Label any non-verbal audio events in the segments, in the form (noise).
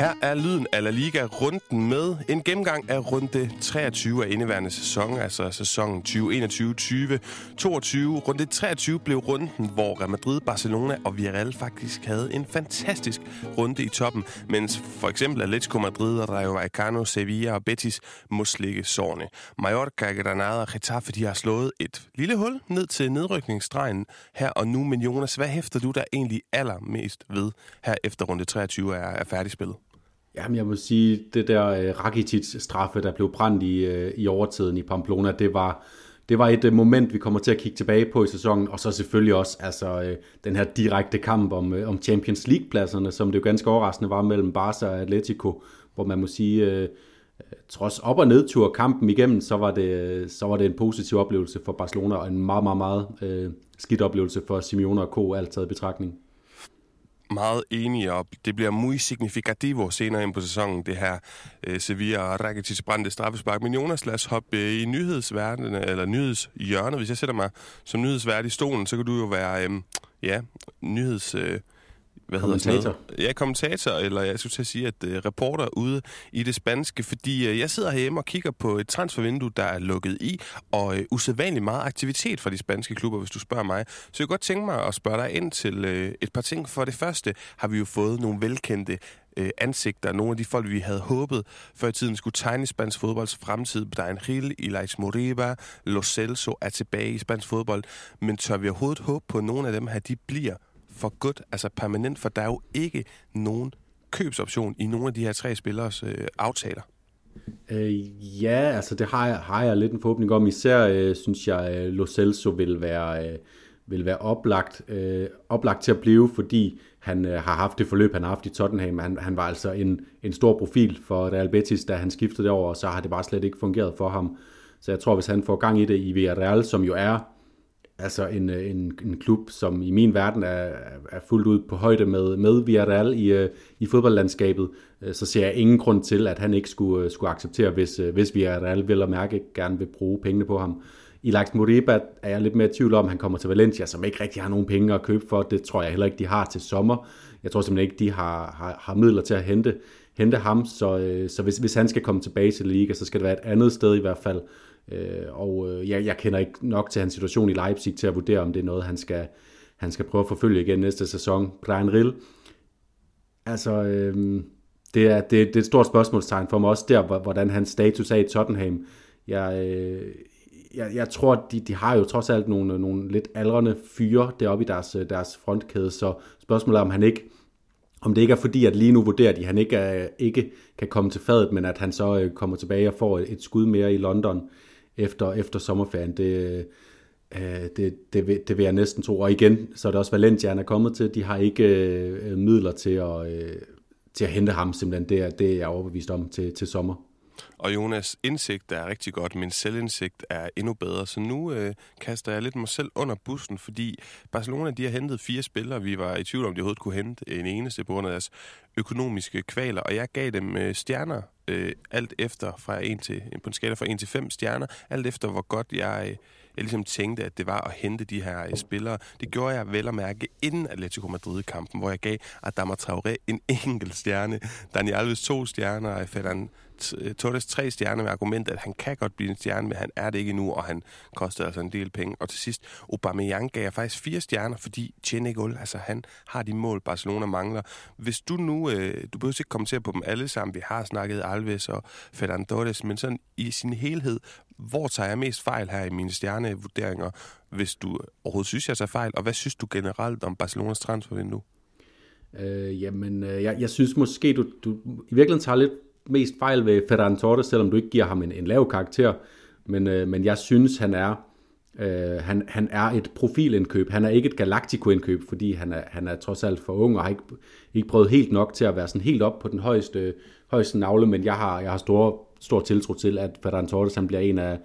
Her er lyden af La Liga-runden med en gennemgang af runde 23 af indeværende sæson, altså sæsonen 2021-2022. Runde 23 blev runden, hvor Real Madrid, Barcelona og Villarreal faktisk havde en fantastisk runde i toppen, mens for eksempel Atletico Madrid, og Rayo Vallecano, Sevilla og Betis må slikke sårene. Mallorca, Granada og Getafe, de har slået et lille hul ned til nedrykningsstregen her og nu. Men Jonas, hvad hæfter du der egentlig allermest ved her efter runde 23 er, er færdigspillet? Jamen, jeg må sige, det der øh, uh, Rakitic-straffe, der blev brændt i, uh, i overtiden i Pamplona, det var, det var et uh, moment, vi kommer til at kigge tilbage på i sæsonen, og så selvfølgelig også altså, uh, den her direkte kamp om, uh, om Champions League-pladserne, som det jo ganske overraskende var mellem Barca og Atletico, hvor man må sige, uh, trods op- og nedtur kampen igennem, så var, det, så var det en positiv oplevelse for Barcelona, og en meget, meget, meget uh, skidt oplevelse for Simeone og Co. alt taget i betragtning meget enige, og det bliver muy significativo senere ind på sæsonen, det her øh, Sevilla og Rakitic brændte straffespark. Men Jonas, lad os hoppe øh, i nyhedsverdenen, eller nyhedshjørnet. Hvis jeg sætter mig som nyhedsvært i stolen, så kan du jo være, øh, ja, nyheds... Øh, hvad kommentator. Hedder ja, kommentator, eller jeg skulle til at sige, at uh, reporter ude i det spanske, fordi uh, jeg sidder herhjemme og kigger på et transfervindue, der er lukket i, og uh, usædvanligt meget aktivitet fra de spanske klubber, hvis du spørger mig. Så jeg kunne godt tænke mig at spørge dig ind til uh, et par ting. For det første har vi jo fået nogle velkendte ansigter. Nogle af de folk, vi havde håbet før i tiden skulle tegne spansk fodbolds fremtid. En Gil, Ilaix Moriba, Lo Celso er tilbage i spansk fodbold. Men tør vi overhovedet håbe på, at nogle af dem her, de bliver for godt, altså permanent, for der er jo ikke nogen købsoption i nogle af de her tre spillers øh, aftaler. Øh, ja, altså det har jeg, har jeg lidt en forhåbning om. Især øh, synes jeg, øh, Lo Celso vil være, øh, vil være oplagt, øh, oplagt til at blive, fordi han øh, har haft det forløb, han har haft i Tottenham. Han, han var altså en, en stor profil for Real Betis, da han skiftede derover, og så har det bare slet ikke fungeret for ham. Så jeg tror, hvis han får gang i det i Villarreal, som jo er altså en, øh, en, en klub, som i min verden er, er fuldt ud på højde med, med Villarreal i, øh, i fodboldlandskabet, øh, så ser jeg ingen grund til, at han ikke skulle, skulle acceptere, hvis, hvis Villarreal vil og mærke gerne vil bruge pengene på ham. I Lax Moriba er jeg lidt mere i tvivl om, at han kommer til Valencia, som ikke rigtig har nogen penge at købe for. Det tror jeg heller ikke, de har til sommer. Jeg tror simpelthen ikke, de har, har, har midler til at hente, hente ham, så, så hvis, hvis han skal komme tilbage til Liga, så skal det være et andet sted i hvert fald. Øh, og øh, jeg, jeg kender ikke nok til hans situation i Leipzig til at vurdere, om det er noget, han skal, han skal prøve at forfølge igen næste sæson. Brian Rill, altså, øh, det, er, det, det er et stort spørgsmålstegn for mig også der, hvordan hans status er i Tottenham. Jeg, øh, jeg, jeg tror, de, de har jo trods alt nogle, nogle lidt aldrende fyre deroppe i deres, øh, deres frontkæde, så spørgsmålet er, om han ikke om det ikke er fordi, at lige nu vurderer de, at han ikke, er, ikke kan komme til fadet, men at han så øh, kommer tilbage og får et skud mere i London efter, efter sommerferien. Det, øh, det, det, vil, det vil jeg næsten tro. Og igen, så er det også Valencia, han er kommet til. De har ikke øh, midler til at, øh, til at hente ham simpelthen. Det er, det er jeg overbevist om til, til sommer. Og Jonas, indsigt er rigtig godt, men selvindsigt er endnu bedre. Så nu øh, kaster jeg lidt mig selv under bussen, fordi Barcelona de har hentet fire spillere. Vi var i tvivl om, de overhovedet kunne hente en eneste på grund af deres økonomiske kvaler. Og jeg gav dem øh, stjerner øh, alt efter fra 1 til, på en skala fra 1 til 5 stjerner, alt efter hvor godt jeg, øh, jeg ligesom tænkte, at det var at hente de her øh, spillere. Det gjorde jeg vel at mærke inden Atletico Madrid-kampen, hvor jeg gav Adama Traoré en (laughs) enkelt stjerne, Daniel Alves to stjerner, øh, Ferran Øh, Torres tre stjerner med argumentet, at han kan godt blive en stjerne, men han er det ikke nu, og han koster altså en del penge. Og til sidst, Aubameyang gav jeg faktisk fire stjerner, fordi Chenegol, altså han har de mål, Barcelona mangler. Hvis du nu, øh, du behøver ikke kommentere på dem alle sammen, vi har snakket Alves og Ferran Torres, men sådan i sin helhed, hvor tager jeg mest fejl her i mine stjernevurderinger, hvis du overhovedet synes, jeg tager fejl, og hvad synes du generelt om Barcelonas transfervindue? Øh, jamen, øh, jeg, jeg synes måske, du, du i virkeligheden tager lidt mest fejl ved Ferran Torres, selvom du ikke giver ham en, en lav karakter. Men, øh, men jeg synes, han er, øh, han, han er et profilindkøb. Han er ikke et Galactico-indkøb, fordi han er, han er trods alt for ung og har ikke, ikke prøvet helt nok til at være sådan helt op på den højeste, højeste navle. Men jeg har, jeg har stor, stor tiltro til, at Ferran Torres han bliver en af,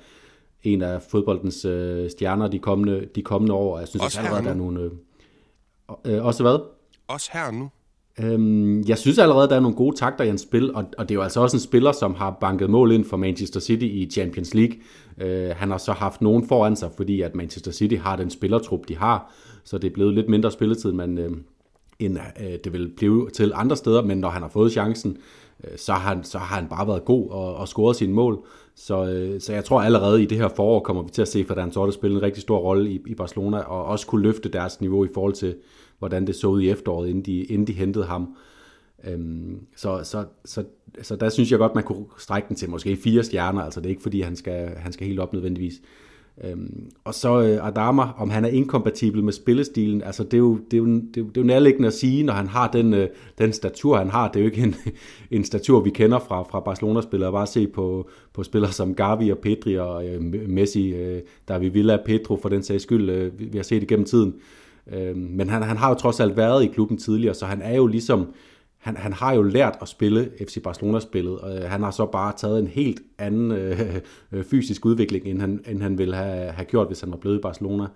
en af fodboldens øh, stjerner de kommende, de kommende år. Jeg synes, også at allerede, der er nogle... Øh, øh, også hvad? Også her nu. Øhm, jeg synes allerede, der er nogle gode takter i hans spil, og, og det er jo altså også en spiller, som har banket mål ind for Manchester City i Champions League. Øh, han har så haft nogen foran sig, fordi at Manchester City har den spillertrup, de har, så det er blevet lidt mindre spilletid, man, øh, end øh, det vil blive til andre steder, men når han har fået chancen, øh, så, har han, så har han bare været god og, og scoret sine mål. Så, øh, så jeg tror allerede i det her forår kommer vi til at se Ferdinand Torres spille en rigtig stor rolle i, i Barcelona, og også kunne løfte deres niveau i forhold til, hvordan det så ud i efteråret, inden de, inden de hentede ham. Øhm, så, så, så, så der synes jeg godt, man kunne strække den til måske fire stjerner, altså det er ikke fordi, han skal, han skal helt op nødvendigvis. Øhm, og så øh, Adama, om han er inkompatibel med spillestilen, altså det er jo, det er jo, det er jo, det er jo nærliggende at sige, når han har den, øh, den statur, han har. Det er jo ikke en, (laughs) en statur, vi kender fra, fra Barcelona-spillere. Bare se på, på spillere som Gavi og Pedri og øh, Messi, øh, der vi Villa Pedro for den sags skyld, øh, vi, vi har set igennem gennem tiden. Øh, men han, han har jo trods alt været i klubben tidligere, så han er jo ligesom han, han har jo lært at spille FC Barcelona-spillet, og øh, han har så bare taget en helt anden øh, øh, fysisk udvikling, end han, end han ville have, have gjort, hvis han var blevet i Barcelona.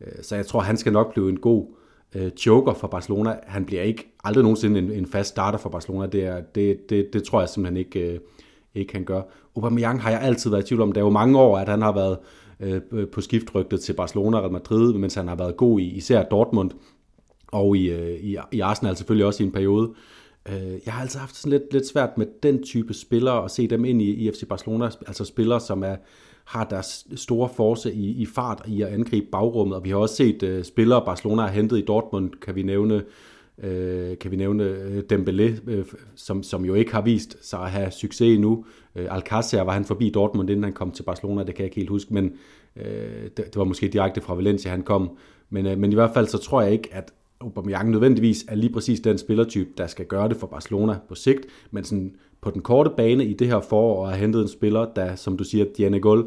Øh, så jeg tror, han skal nok blive en god øh, joker for Barcelona. Han bliver ikke aldrig nogensinde en, en fast starter for Barcelona. Det, er, det, det, det tror jeg simpelthen ikke, øh, ikke han gør. Aubameyang har jeg altid været i tvivl om. Det er jo mange år, at han har været øh, på skiftrygtet til Barcelona og Real Madrid, mens han har været god i især Dortmund og i, øh, i, i Arsenal selvfølgelig også i en periode. Øh, Øh, jeg har altså haft sådan lidt, lidt svært med den type spillere, at se dem ind i, i FC Barcelona, altså spillere, som er, har deres store force i, i fart i at angribe bagrummet, og vi har også set øh, spillere, Barcelona har hentet i Dortmund, kan vi nævne, øh, kan vi nævne øh, Dembélé, øh, som, som jo ikke har vist sig at have succes endnu. Øh, Alcácer var han forbi Dortmund, inden han kom til Barcelona, det kan jeg ikke helt huske, men øh, det, det var måske direkte fra Valencia, han kom. Men, øh, men i hvert fald så tror jeg ikke, at Aubameyang nødvendigvis er lige præcis den spillertype, der skal gøre det for Barcelona på sigt, men sådan på den korte bane i det her forår har hentet en spiller, der, som du siger, Diane Gull,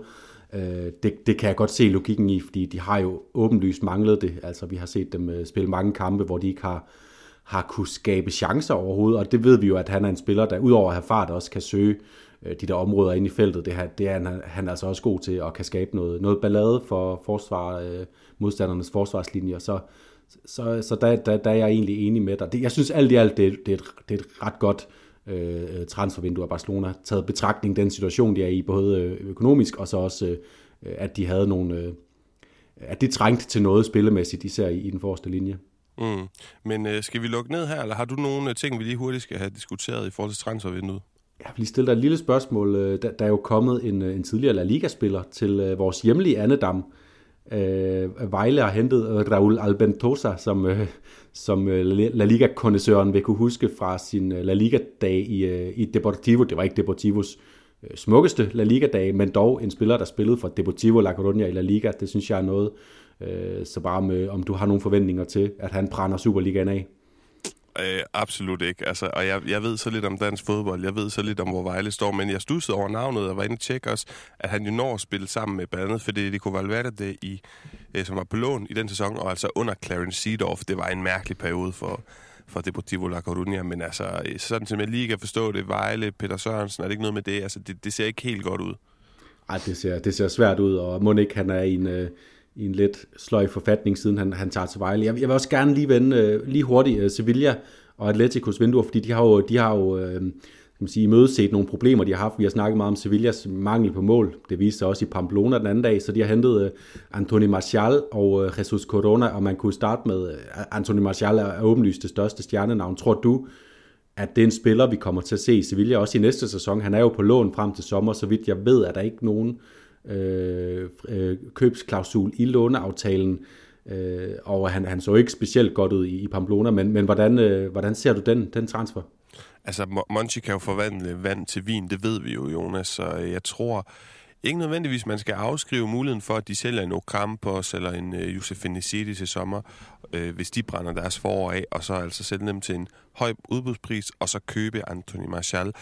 øh, det, det kan jeg godt se logikken i, fordi de har jo åbenlyst manglet det. Altså vi har set dem øh, spille mange kampe, hvor de ikke har, har kunne skabe chancer overhovedet, og det ved vi jo, at han er en spiller, der udover at have fart også kan søge øh, de der områder ind i feltet. Det, her, det er han, han er altså også god til, og kan skabe noget, noget ballade for forsvar, øh, modstandernes forsvarslinjer. Så, så, så der, der, der er jeg egentlig enig med dig. Det, jeg synes alt i alt, det, det, er, et, det er et ret godt øh, transfervindue af Barcelona, taget betragtning den situation, de er i, både øh, økonomisk og så også, øh, at de havde nogle... Øh, at det trængte til noget spillemæssigt, især i, i den forreste linje. Mm. Men øh, skal vi lukke ned her, eller har du nogle ting, vi lige hurtigt skal have diskuteret i forhold til transfervinduet? Jeg vil lige stille dig et lille spørgsmål. Der, der er jo kommet en, en tidligere La Liga-spiller til øh, vores hjemlige Annedam, Øh, Vejle har hentet øh, Raul Albentosa, som, øh, som øh, La Liga-kondensøren vil kunne huske fra sin øh, La Liga-dag i, øh, i Deportivo. Det var ikke Deportivos øh, smukkeste La Liga-dag, men dog en spiller, der spillede for Deportivo La Coruña i La Liga. Det synes jeg er noget. Øh, så bare med, om du har nogle forventninger til, at han brænder Superligaen af. Øh, absolut ikke. Altså, og jeg, jeg ved så lidt om dansk fodbold, jeg ved så lidt om, hvor Vejle står, men jeg stussede over navnet og var inde og tjekke også, at han jo når at spille sammen med blandt andet Federico Valverde, i, øh, som var på lån i den sæson, og altså under Clarence Seedorf. Det var en mærkelig periode for, for Deportivo La Coruña, men altså, øh, sådan som jeg lige kan forstå det, Vejle, Peter Sørensen, er det ikke noget med det? Altså, det, det ser ikke helt godt ud. Ej, det ser, det ser svært ud, og må ikke han er i en... Øh i en lidt sløj forfatning, siden han, han tager til Vejle. Jeg, jeg vil også gerne lige vende øh, lige hurtigt øh, Sevilla og Atleticos vinduer, fordi de har jo, de har jo øh, kan man sige, imødeset nogle problemer, de har haft. Vi har snakket meget om Sevillas mangel på mål. Det viste sig også i Pamplona den anden dag, så de har hentet øh, Anthony Martial og øh, Jesus Corona, og man kunne starte med, øh, Anthony Martial er åbenlyst det største stjernenavn. Tror du, at det er en spiller, vi kommer til at se i Sevilla også i næste sæson? Han er jo på lån frem til sommer, så vidt jeg ved, at der ikke nogen øh, øh, købsklausul i låneaftalen, øh, og han, han så ikke specielt godt ud i, i Pamplona, men, men hvordan, øh, hvordan ser du den, den transfer? Altså, Monchi kan jo forvandle vand til vin, det ved vi jo, Jonas, så øh, jeg tror ikke nødvendigvis, man skal afskrive muligheden for, at de sælger en Ocampos eller en øh, Josef City til sommer, øh, hvis de brænder deres forår af, og så altså sælge dem til en høj udbudspris, og så købe Anthony Martial.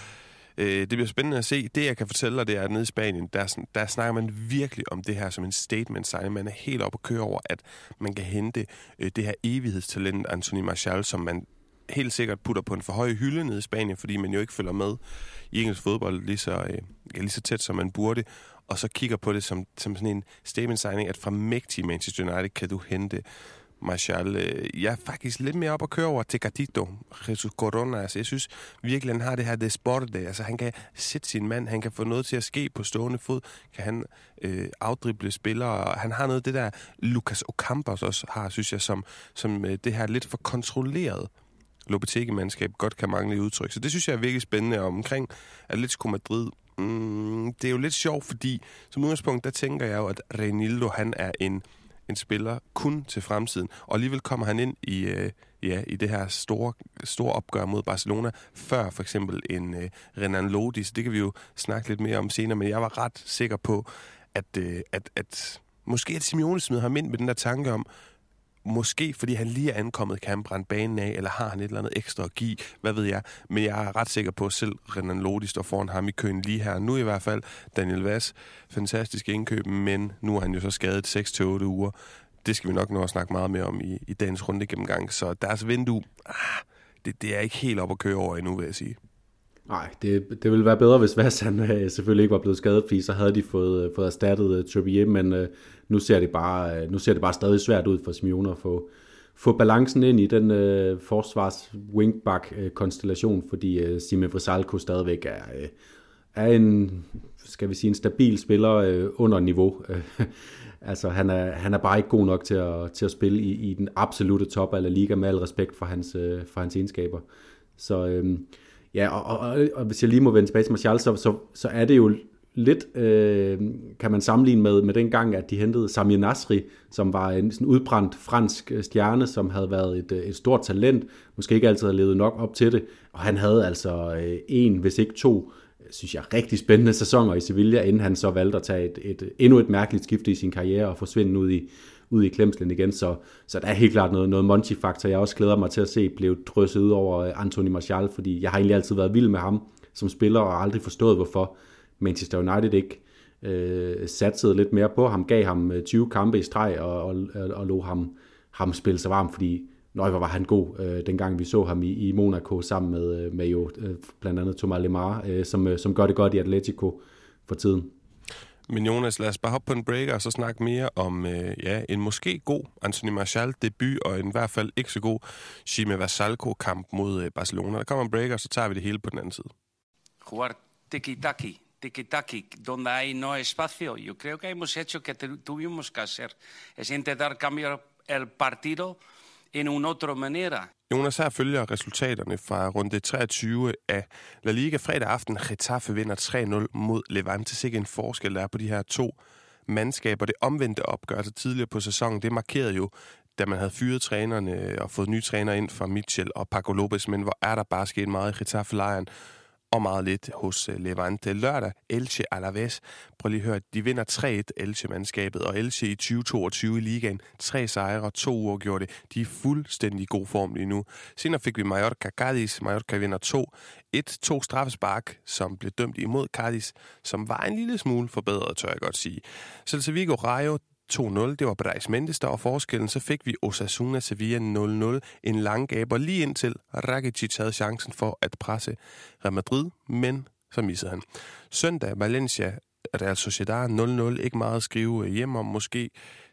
Øh, det bliver spændende at se. Det, jeg kan fortælle dig, det er, at nede i Spanien, der, der snakker man virkelig om det her som en statement signing. Man er helt oppe at køre over, at man kan hente øh, det her evighedstalent, Anthony Martial, som man helt sikkert putter på en for høj hylde nede i Spanien, fordi man jo ikke følger med i engelsk fodbold lige så, øh, lige så tæt, som man burde, og så kigger på det som, som sådan en statement signing, at fra mægtige Manchester United kan du hente Martial. Øh, jeg er faktisk lidt mere op at køre over Tecatito, Jesus Corona. Altså, jeg synes virkelig, han har det her desporte. Altså, han kan sætte sin mand, han kan få noget til at ske på stående fod, kan han øh, afdrible spillere, han har noget af det der, Lucas Ocampos også har, synes jeg, som, som øh, det her lidt for kontrolleret Lopetegi-mandskab godt kan mangle i udtryk. Så det synes jeg er virkelig spændende omkring Atletico Madrid. Mm, det er jo lidt sjovt, fordi som udgangspunkt, der tænker jeg jo, at Renildo, han er en en spiller kun til fremtiden. Og alligevel kommer han ind i, øh, ja, i det her store, store opgør mod Barcelona, før for eksempel en øh, Renan Lodi. Så det kan vi jo snakke lidt mere om senere. Men jeg var ret sikker på, at, øh, at, at måske at Simeone smed ham ind med den der tanke om, Måske fordi han lige er ankommet, kan han brænde banen af, eller har han et eller andet ekstra at give, hvad ved jeg. Men jeg er ret sikker på, at selv Renan Lodi står foran ham i køen lige her. Nu i hvert fald Daniel Vass, fantastisk indkøb, men nu er han jo så skadet 6-8 uger. Det skal vi nok nå at snakke meget mere om i, i dagens runde gennemgang. Så deres vindue, ah, det, det er ikke helt op at køre over endnu, vil jeg sige. Nej, det, det ville være bedre, hvis Vass han øh, selvfølgelig ikke var blevet skadet, fordi så havde de fået, øh, fået erstattet uh, Trippier, men uh, nu, ser det bare, uh, nu ser det bare stadig svært ud for Simeone at få, få balancen ind i den uh, forsvars wingback konstellation fordi uh, Simon Frisalko stadigvæk er, uh, er en, skal vi sige, en stabil spiller uh, under niveau. (laughs) altså, han er, han er bare ikke god nok til at, til at spille i, i den absolute top af La Liga, med al respekt for hans, uh, for hans egenskaber. Så... Uh, Ja, og, og, og hvis jeg lige må vende tilbage til Martial, så, så, så er det jo lidt, øh, kan man sammenligne med, med den gang, at de hentede Samir Nasri, som var en sådan udbrændt fransk øh, stjerne, som havde været et, øh, et stort talent, måske ikke altid havde levet nok op til det, og han havde altså øh, en, hvis ikke to, synes jeg, rigtig spændende sæsoner i Sevilla, inden han så valgte at tage et, et, endnu et mærkeligt skifte i sin karriere og forsvinde ud i, ud i klemslen igen. Så, så der er helt klart noget, noget Monchi-faktor, jeg også glæder mig til at se blive drysset ud over øh, Anthony Martial, fordi jeg har egentlig altid været vild med ham som spiller, og aldrig forstået, hvorfor Manchester United ikke øh, satsede lidt mere på ham, gav ham øh, 20 kampe i streg og, og, og lå ham, ham spille sig varm, fordi Nøj, hvor var han god, øh, dengang vi så ham i, i Monaco sammen med, øh, med jo øh, blandt andet Thomas Lemar, øh, som, øh, som gør det godt i Atletico for tiden. Men Jonas, lad os bare hoppe på en breaker og så snakke mere om øh, ja, en måske god Anthony Martial debut, og en i hvert fald ikke så god Jimmy Vasalco-kamp mod øh, Barcelona. Der kommer en breaker, så tager vi det hele på den anden side. Jugar tiki-taki, tiki-taki, donde hay no espacio. Yo creo que hemos hecho que tuvimos que hacer. Es intentar cambiar el partido en una otra manera. Jonas, her følger resultaterne fra runde 23 af La Liga. Fredag aften, Getafe vinder 3-0 mod Levante. Sikke en forskel, der er på de her to mandskaber. Det omvendte opgør til tidligere på sæsonen, det markerede jo, da man havde fyret trænerne øh, og fået nye træner ind fra Mitchell og Paco Lopez, men hvor er der bare sket meget i Getafe-lejren og meget lidt hos øh, Levante. Lørdag, Elche Alaves. Prøv lige at høre, de vinder 3-1 Elche-mandskabet, og Elche i 2022 i ligaen. Tre sejre, to uafgjorte. De er fuldstændig i god form lige nu. Senere fik vi Mallorca Cadiz. Mallorca vinder 2 1 to straffespark, som blev dømt imod Cadiz, som var en lille smule forbedret, tør jeg godt sige. Celta Vigo Rayo 2-0. Det var Brais Mendes, der var forskellen. Så fik vi Osasuna Sevilla 0-0. En lang gaber lige indtil Rakitic havde chancen for at presse Real Madrid, men så missede han. Søndag Valencia Real Sociedad 0-0. Ikke meget at skrive øh, hjem om måske.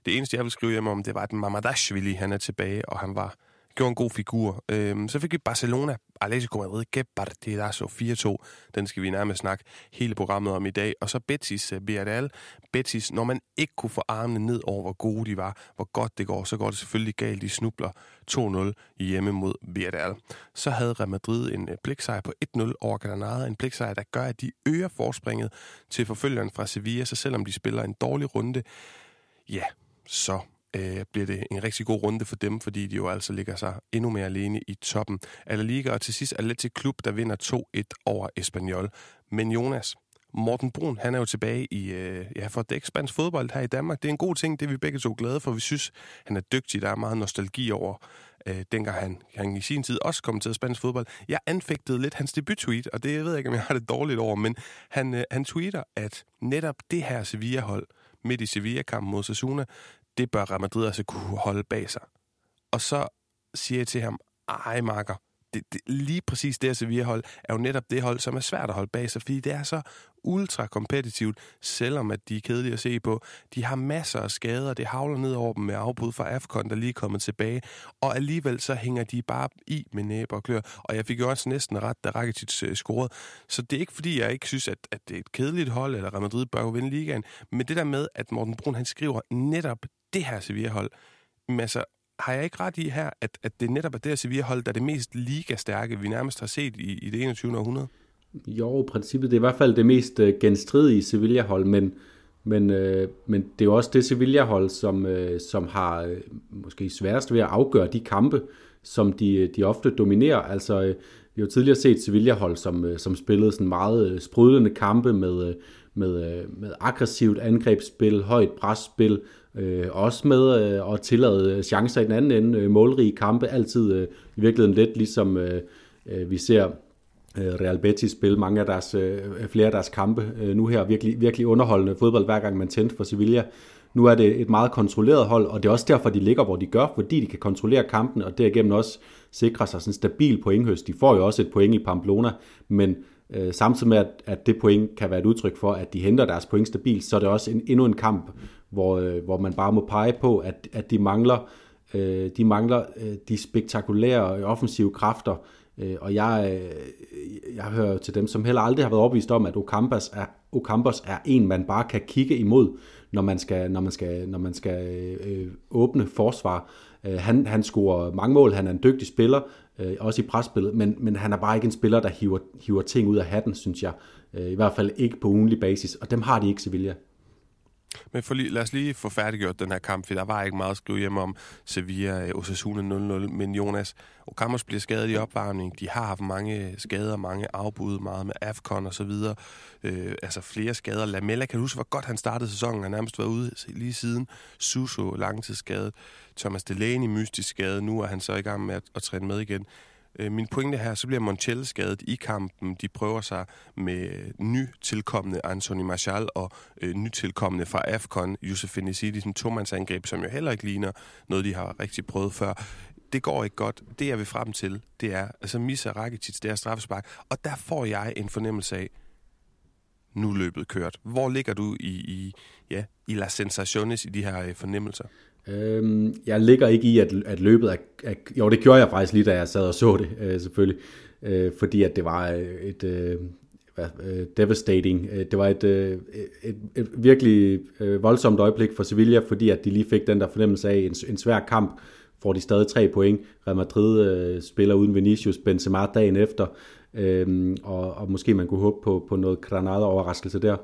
Det eneste, jeg vil skrive hjem om, det var, at Mamadashvili han er tilbage, og han var gjorde en god figur. Øhm, så fik vi Barcelona, Atletico Madrid, que partidazo 4-2. Den skal vi nærmest snakke hele programmet om i dag. Og så Betis, uh, Villarreal. Betis, når man ikke kunne få armene ned over, hvor gode de var, hvor godt det går, så går det selvfølgelig galt. De snubler 2-0 hjemme mod Villarreal. Så havde Real Madrid en uh, bliksejr på 1-0 over Granada. En bliksejr, der gør, at de øger forspringet til forfølgeren fra Sevilla. Så selvom de spiller en dårlig runde, ja, så øh, bliver det en rigtig god runde for dem, fordi de jo altså ligger sig endnu mere alene i toppen af La Liga. Og til sidst Atletic Klub, der vinder 2-1 over Espanyol. Men Jonas, Morten Brun, han er jo tilbage i, øh, ja, for at dække spansk fodbold her i Danmark. Det er en god ting, det er vi begge to glade for. Vi synes, han er dygtig. Der er meget nostalgi over, øh, dengang han, han i sin tid også kom til spansk fodbold. Jeg anfægtede lidt hans debut-tweet, og det jeg ved jeg ikke, om jeg har det dårligt over, men han, øh, han tweeter, at netop det her Sevilla-hold, midt i Sevilla-kampen mod Sassuna, det bør Real Madrid altså kunne holde bag sig. Og så siger jeg til ham, ej marker, det, det, lige præcis det her Sevilla-hold er jo netop det hold, som er svært at holde bag sig, fordi det er så ultra kompetitivt, selvom at de er kedelige at se på. De har masser af skader, det havler ned over dem med afbud fra AFCON, der lige er kommet tilbage, og alligevel så hænger de bare i med næb og klør, og jeg fik jo også næsten ret, da Rakitic øh, scorede. Så det er ikke fordi, jeg ikke synes, at, at det er et kedeligt hold, eller Real Madrid bør jo vinde ligaen, men det der med, at Morten Brun han skriver netop det her Sevilla-hold, men altså, har jeg ikke ret i her, at, at det netop er det her Sevilla-hold, der er det mest ligastærke, vi nærmest har set i, i det 21. århundrede? Jo, i princippet. Det er i hvert fald det mest øh, genstridige Sevilla-hold, men, men, øh, men det er jo også det Sevilla-hold, som, øh, som har øh, måske sværest ved at afgøre de kampe, som de, øh, de ofte dominerer. Altså, øh, vi har jo tidligere set Sevilla-hold, som, øh, som spillede sådan meget øh, sprudlende kampe med, øh, med, øh, med aggressivt angrebsspil, højt presspil, Øh, også med øh, at tillade chancer i den anden ende, øh, målrige kampe, altid øh, i virkeligheden lidt ligesom øh, øh, vi ser øh, Real Betis spille mange af deres, øh, flere af deres kampe øh, nu her, virkelig, virkelig underholdende fodbold, hver gang man tændte for Sevilla. Nu er det et meget kontrolleret hold, og det er også derfor, de ligger, hvor de gør, fordi de kan kontrollere kampen, og derigennem også sikre sig sådan en stabil pointhøst. De får jo også et point i Pamplona, men øh, samtidig med, at, at det point kan være et udtryk for, at de henter deres point stabilt, så er det også en, endnu en kamp, hvor, øh, hvor man bare må pege på, at, at de mangler, øh, de, mangler øh, de spektakulære øh, offensive kræfter, øh, og jeg, øh, jeg hører til dem, som heller aldrig har været opvist om, at Ocampos er, Ocampos er en, man bare kan kigge imod, når man skal, når man skal, når man skal øh, åbne forsvar. Øh, han, han scorer mange mål, han er en dygtig spiller, øh, også i presspillet, men, men han er bare ikke en spiller, der hiver, hiver ting ud af hatten, synes jeg. Øh, I hvert fald ikke på ugenlig basis, og dem har de ikke Sevilla. Men for lige, lad os lige få færdiggjort den her kamp, for der var ikke meget at skrive hjem om Sevilla og Osasuna 0-0, men Jonas, Okammers bliver skadet i opvarmning. De har haft mange skader, mange afbud, meget med AFCON og så videre. Øh, altså flere skader. Lamella, kan du huske, hvor godt han startede sæsonen? Han har nærmest været ude lige siden. Suso langtidsskadet. Thomas Delaney mystisk skadet. Nu er han så i gang med at, at træne med igen. Øh, min pointe her, så bliver Montiel skadet i kampen. De prøver sig med nytilkommende Anthony Martial og øh, nytilkommende fra AFCON, Youssef Nesidi, sådan tomandsangreb, som jo heller ikke ligner noget, de har rigtig prøvet før. Det går ikke godt. Det, jeg vil frem til, det er, altså misser Rakitic, det er straffespark, og der får jeg en fornemmelse af, nu løbet kørt. Hvor ligger du i, i, ja, i la sensaciones i de her øh, fornemmelser? Øhm, jeg ligger ikke i, at, at løbet er, er... Jo, det gjorde jeg faktisk lige, da jeg sad og så det, øh, selvfølgelig. Øh, fordi at det var øh, et... Øh, hvad, øh, devastating. Øh, det var et, øh, et, et virkelig øh, voldsomt øjeblik for Sevilla, fordi at de lige fik den der fornemmelse af en, en svær kamp, får de stadig tre point. Real Madrid øh, spiller uden Vinicius, Benzema dagen efter, øh, og, og måske man kunne håbe på, på noget Granada-overraskelse der.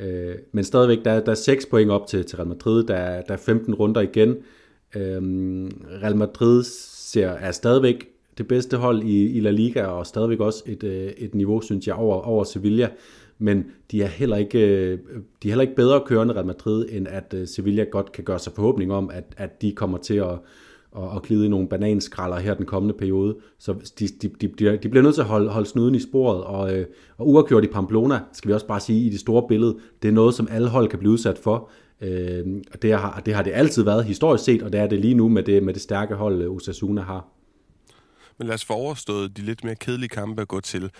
Øh, men stadigvæk, der, der er 6 point op til, til Real Madrid, der, der er 15 runder igen. Øh, Real Madrid ser, er stadigvæk det bedste hold i, i La Liga, og stadigvæk også et, øh, et niveau, synes jeg, over, over Sevilla. Men de er heller ikke, øh, de er heller ikke bedre kørende Real Madrid, end at øh, Sevilla godt kan gøre sig forhåbning om, at, at de kommer til at, og, og glide i nogle bananskralder her den kommende periode. Så de, de, de, de bliver nødt til at holde, holde snuden i sporet, og, øh, og uafgjort i Pamplona, skal vi også bare sige, i det store billede, det er noget, som alle hold kan blive udsat for. Øh, og det har, det har det altid været historisk set, og det er det lige nu med det, med det stærke hold, øh, Osasuna har. Men lad os få overstået de lidt mere kedelige kampe at gå til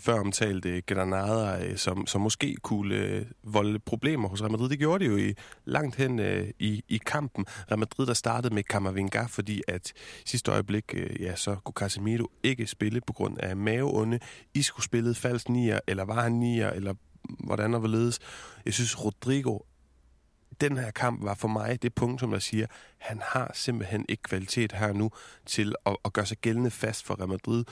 før omtalte Granada, øh, som, som måske kunne øh, volde problemer hos Real Madrid. Det gjorde de jo i, langt hen øh, i, i kampen. Real Madrid, der startede med Camavinga, fordi at sidste øjeblik, øh, ja, så kunne Casemiro ikke spille på grund af maveonde. Isco spillede falsk nier, eller var han nier, eller hvordan og hvorledes. Jeg synes, Rodrigo den her kamp var for mig det punkt, som jeg siger, han har simpelthen ikke kvalitet her nu til at, at gøre sig gældende fast for Real Madrid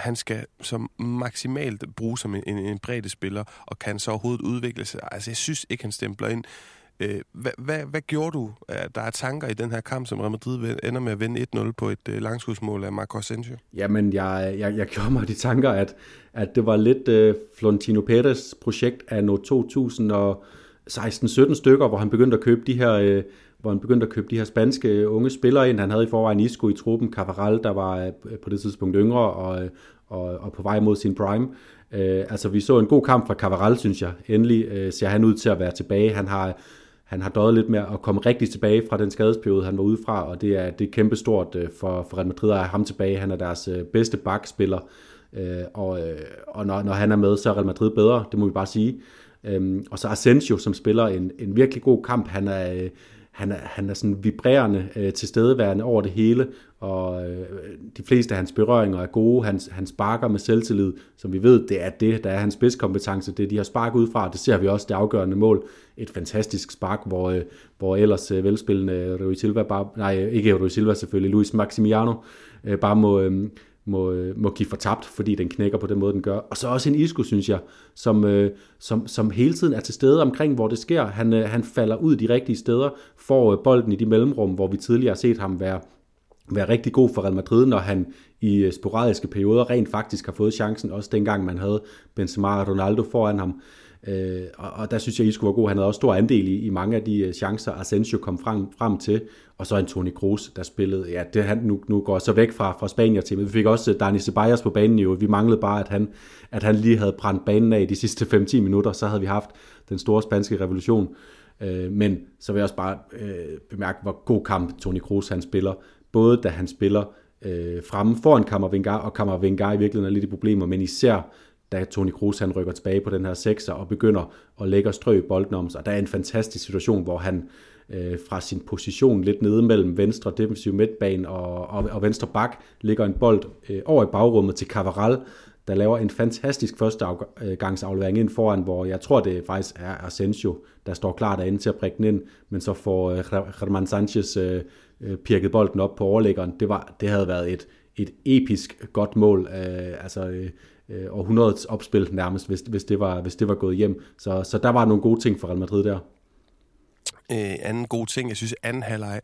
han skal som maksimalt bruge som en, en, en bredde spiller, og kan så overhovedet udvikle sig. Altså, jeg synes ikke, han stempler ind. Øh, hvad, hvad, hvad gjorde du? Der er tanker i den her kamp, som Real Madrid ender med at vinde 1-0 på et øh, langskudsmål af Marco Asensio? Jamen, jeg, jeg, jeg gjorde mig de tanker, at, at det var lidt øh, Florentino Perez projekt af og 16-17 stykker, hvor han begyndte at købe de her... Øh, hvor han begyndte at købe de her spanske unge spillere ind. Han havde i forvejen Isco i truppen, Cavaral, der var øh, på det tidspunkt yngre og, øh, og, og på vej mod sin prime. Uh, altså, vi så en god kamp fra Cavaral, synes jeg. Endelig ser han ud til at være tilbage. Han har, han har døjet lidt med at komme rigtig tilbage fra den skadesperiode, han var ude fra, og det er, det er kæmpestort øh, for, for Real Madrid at have ham tilbage. Han er deres øh, bedste bakspiller, øh, og, øh, og når, når han er med, så er Real Madrid bedre, det må vi bare sige. Øhm, og så Asensio, som spiller en, en virkelig god kamp. Han er, øh, han er, han er sådan vibrerende øh, tilstedeværende over det hele, og øh, de fleste af hans berøringer er gode. Han, han sparker med selvtillid, som vi ved, det er det, der er hans spidskompetence. Det de har sparket ud fra, det ser vi også det afgørende mål. Et fantastisk spark, hvor, øh, hvor ellers øh, velspillende Rui Silva, bare, nej, ikke Rui Silva selvfølgelig, Luis Maximiano, øh, bare må... Øh, må, må give for tabt, fordi den knækker på den måde, den gør. Og så også en Isco, synes jeg, som, øh, som, som hele tiden er til stede omkring, hvor det sker. Han, øh, han falder ud de rigtige steder, får øh, bolden i de mellemrum, hvor vi tidligere har set ham være, være rigtig god for Real Madrid, når han i øh, sporadiske perioder rent faktisk har fået chancen, også dengang man havde Benzema og Ronaldo foran ham. Øh, og, og der synes jeg, Isco var god. Han havde også stor andel i, i mange af de øh, chancer, Asensio kom frem, frem til. Og så Toni Kroos, der spillede. Ja, det, han nu, nu går så væk fra, fra Spanier til. Vi fik også øh, Dani Ceballos på banen jo. Vi manglede bare, at han, at han lige havde brændt banen af de sidste 5-10 minutter. Så havde vi haft den store spanske revolution. Øh, men så vil jeg også bare øh, bemærke, hvor god kamp Toni Kroos han spiller. Både da han spiller øh, fremme foran Kammervengar, og Kammervengar i virkeligheden er lidt i problemer, men især da Toni Kroos han rykker tilbage på den her sekser og begynder at lægge og strø bolden om sig. Der er en fantastisk situation, hvor han øh, fra sin position lidt nede mellem venstre defensiv midtbane og, og, og venstre bak ligger en bold øh, over i bagrummet til Cavaral, der laver en fantastisk førstegangsaflevering ind foran, hvor jeg tror, det faktisk er Asensio, der står klar derinde til at prikke den ind, men så får øh, Germán Sanchez øh, øh, pirket bolden op på overlæggeren. Det, var, det havde været et, et episk godt mål. Øh, altså, øh, øh, århundredets opspil nærmest, hvis, hvis, det var, hvis det var gået hjem. Så, så der var nogle gode ting for Real Madrid der. Øh, anden god ting, jeg synes, anden halvleg,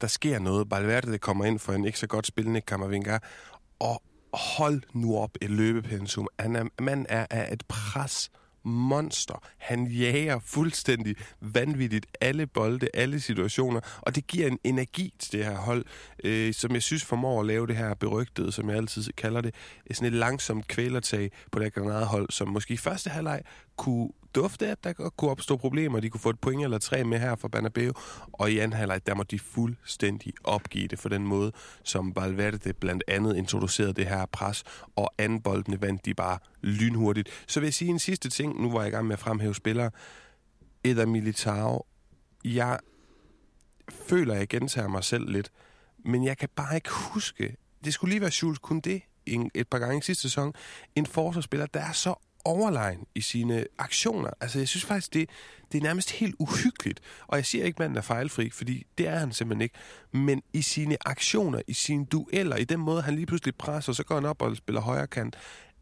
der sker noget. Valverde det kommer ind for en ikke så godt spillende Kammervinga, og hold nu op et løbepensum. Han er, man er af et pres monster. Han jager fuldstændig vanvittigt alle bolde, alle situationer, og det giver en energi til det her hold, øh, som jeg synes formår at lave det her berygtede, som jeg altid kalder det, sådan et langsomt kvælertag på det Granada-hold, som måske i første halvleg kunne dufte, at der kunne opstå problemer. De kunne få et point eller tre med her for Banabeo. Og i anden halvleg, der må de fuldstændig opgive det for den måde, som Valverde blandt andet introducerede det her pres. Og anden boldene vandt de bare lynhurtigt. Så vil jeg sige en sidste ting, nu var jeg i gang med at fremhæve spillere. Eder Militao. Jeg føler, jeg gentager mig selv lidt, men jeg kan bare ikke huske, det skulle lige være Jules kun det et par gange i sidste sæson, en forsvarsspiller, der er så overlegen i sine aktioner. Altså, jeg synes faktisk, det, det er nærmest helt uhyggeligt. Og jeg siger ikke, at manden er fejlfri, fordi det er han simpelthen ikke. Men i sine aktioner, i sine dueller, i den måde, han lige pludselig presser, så går han op og spiller højre kant.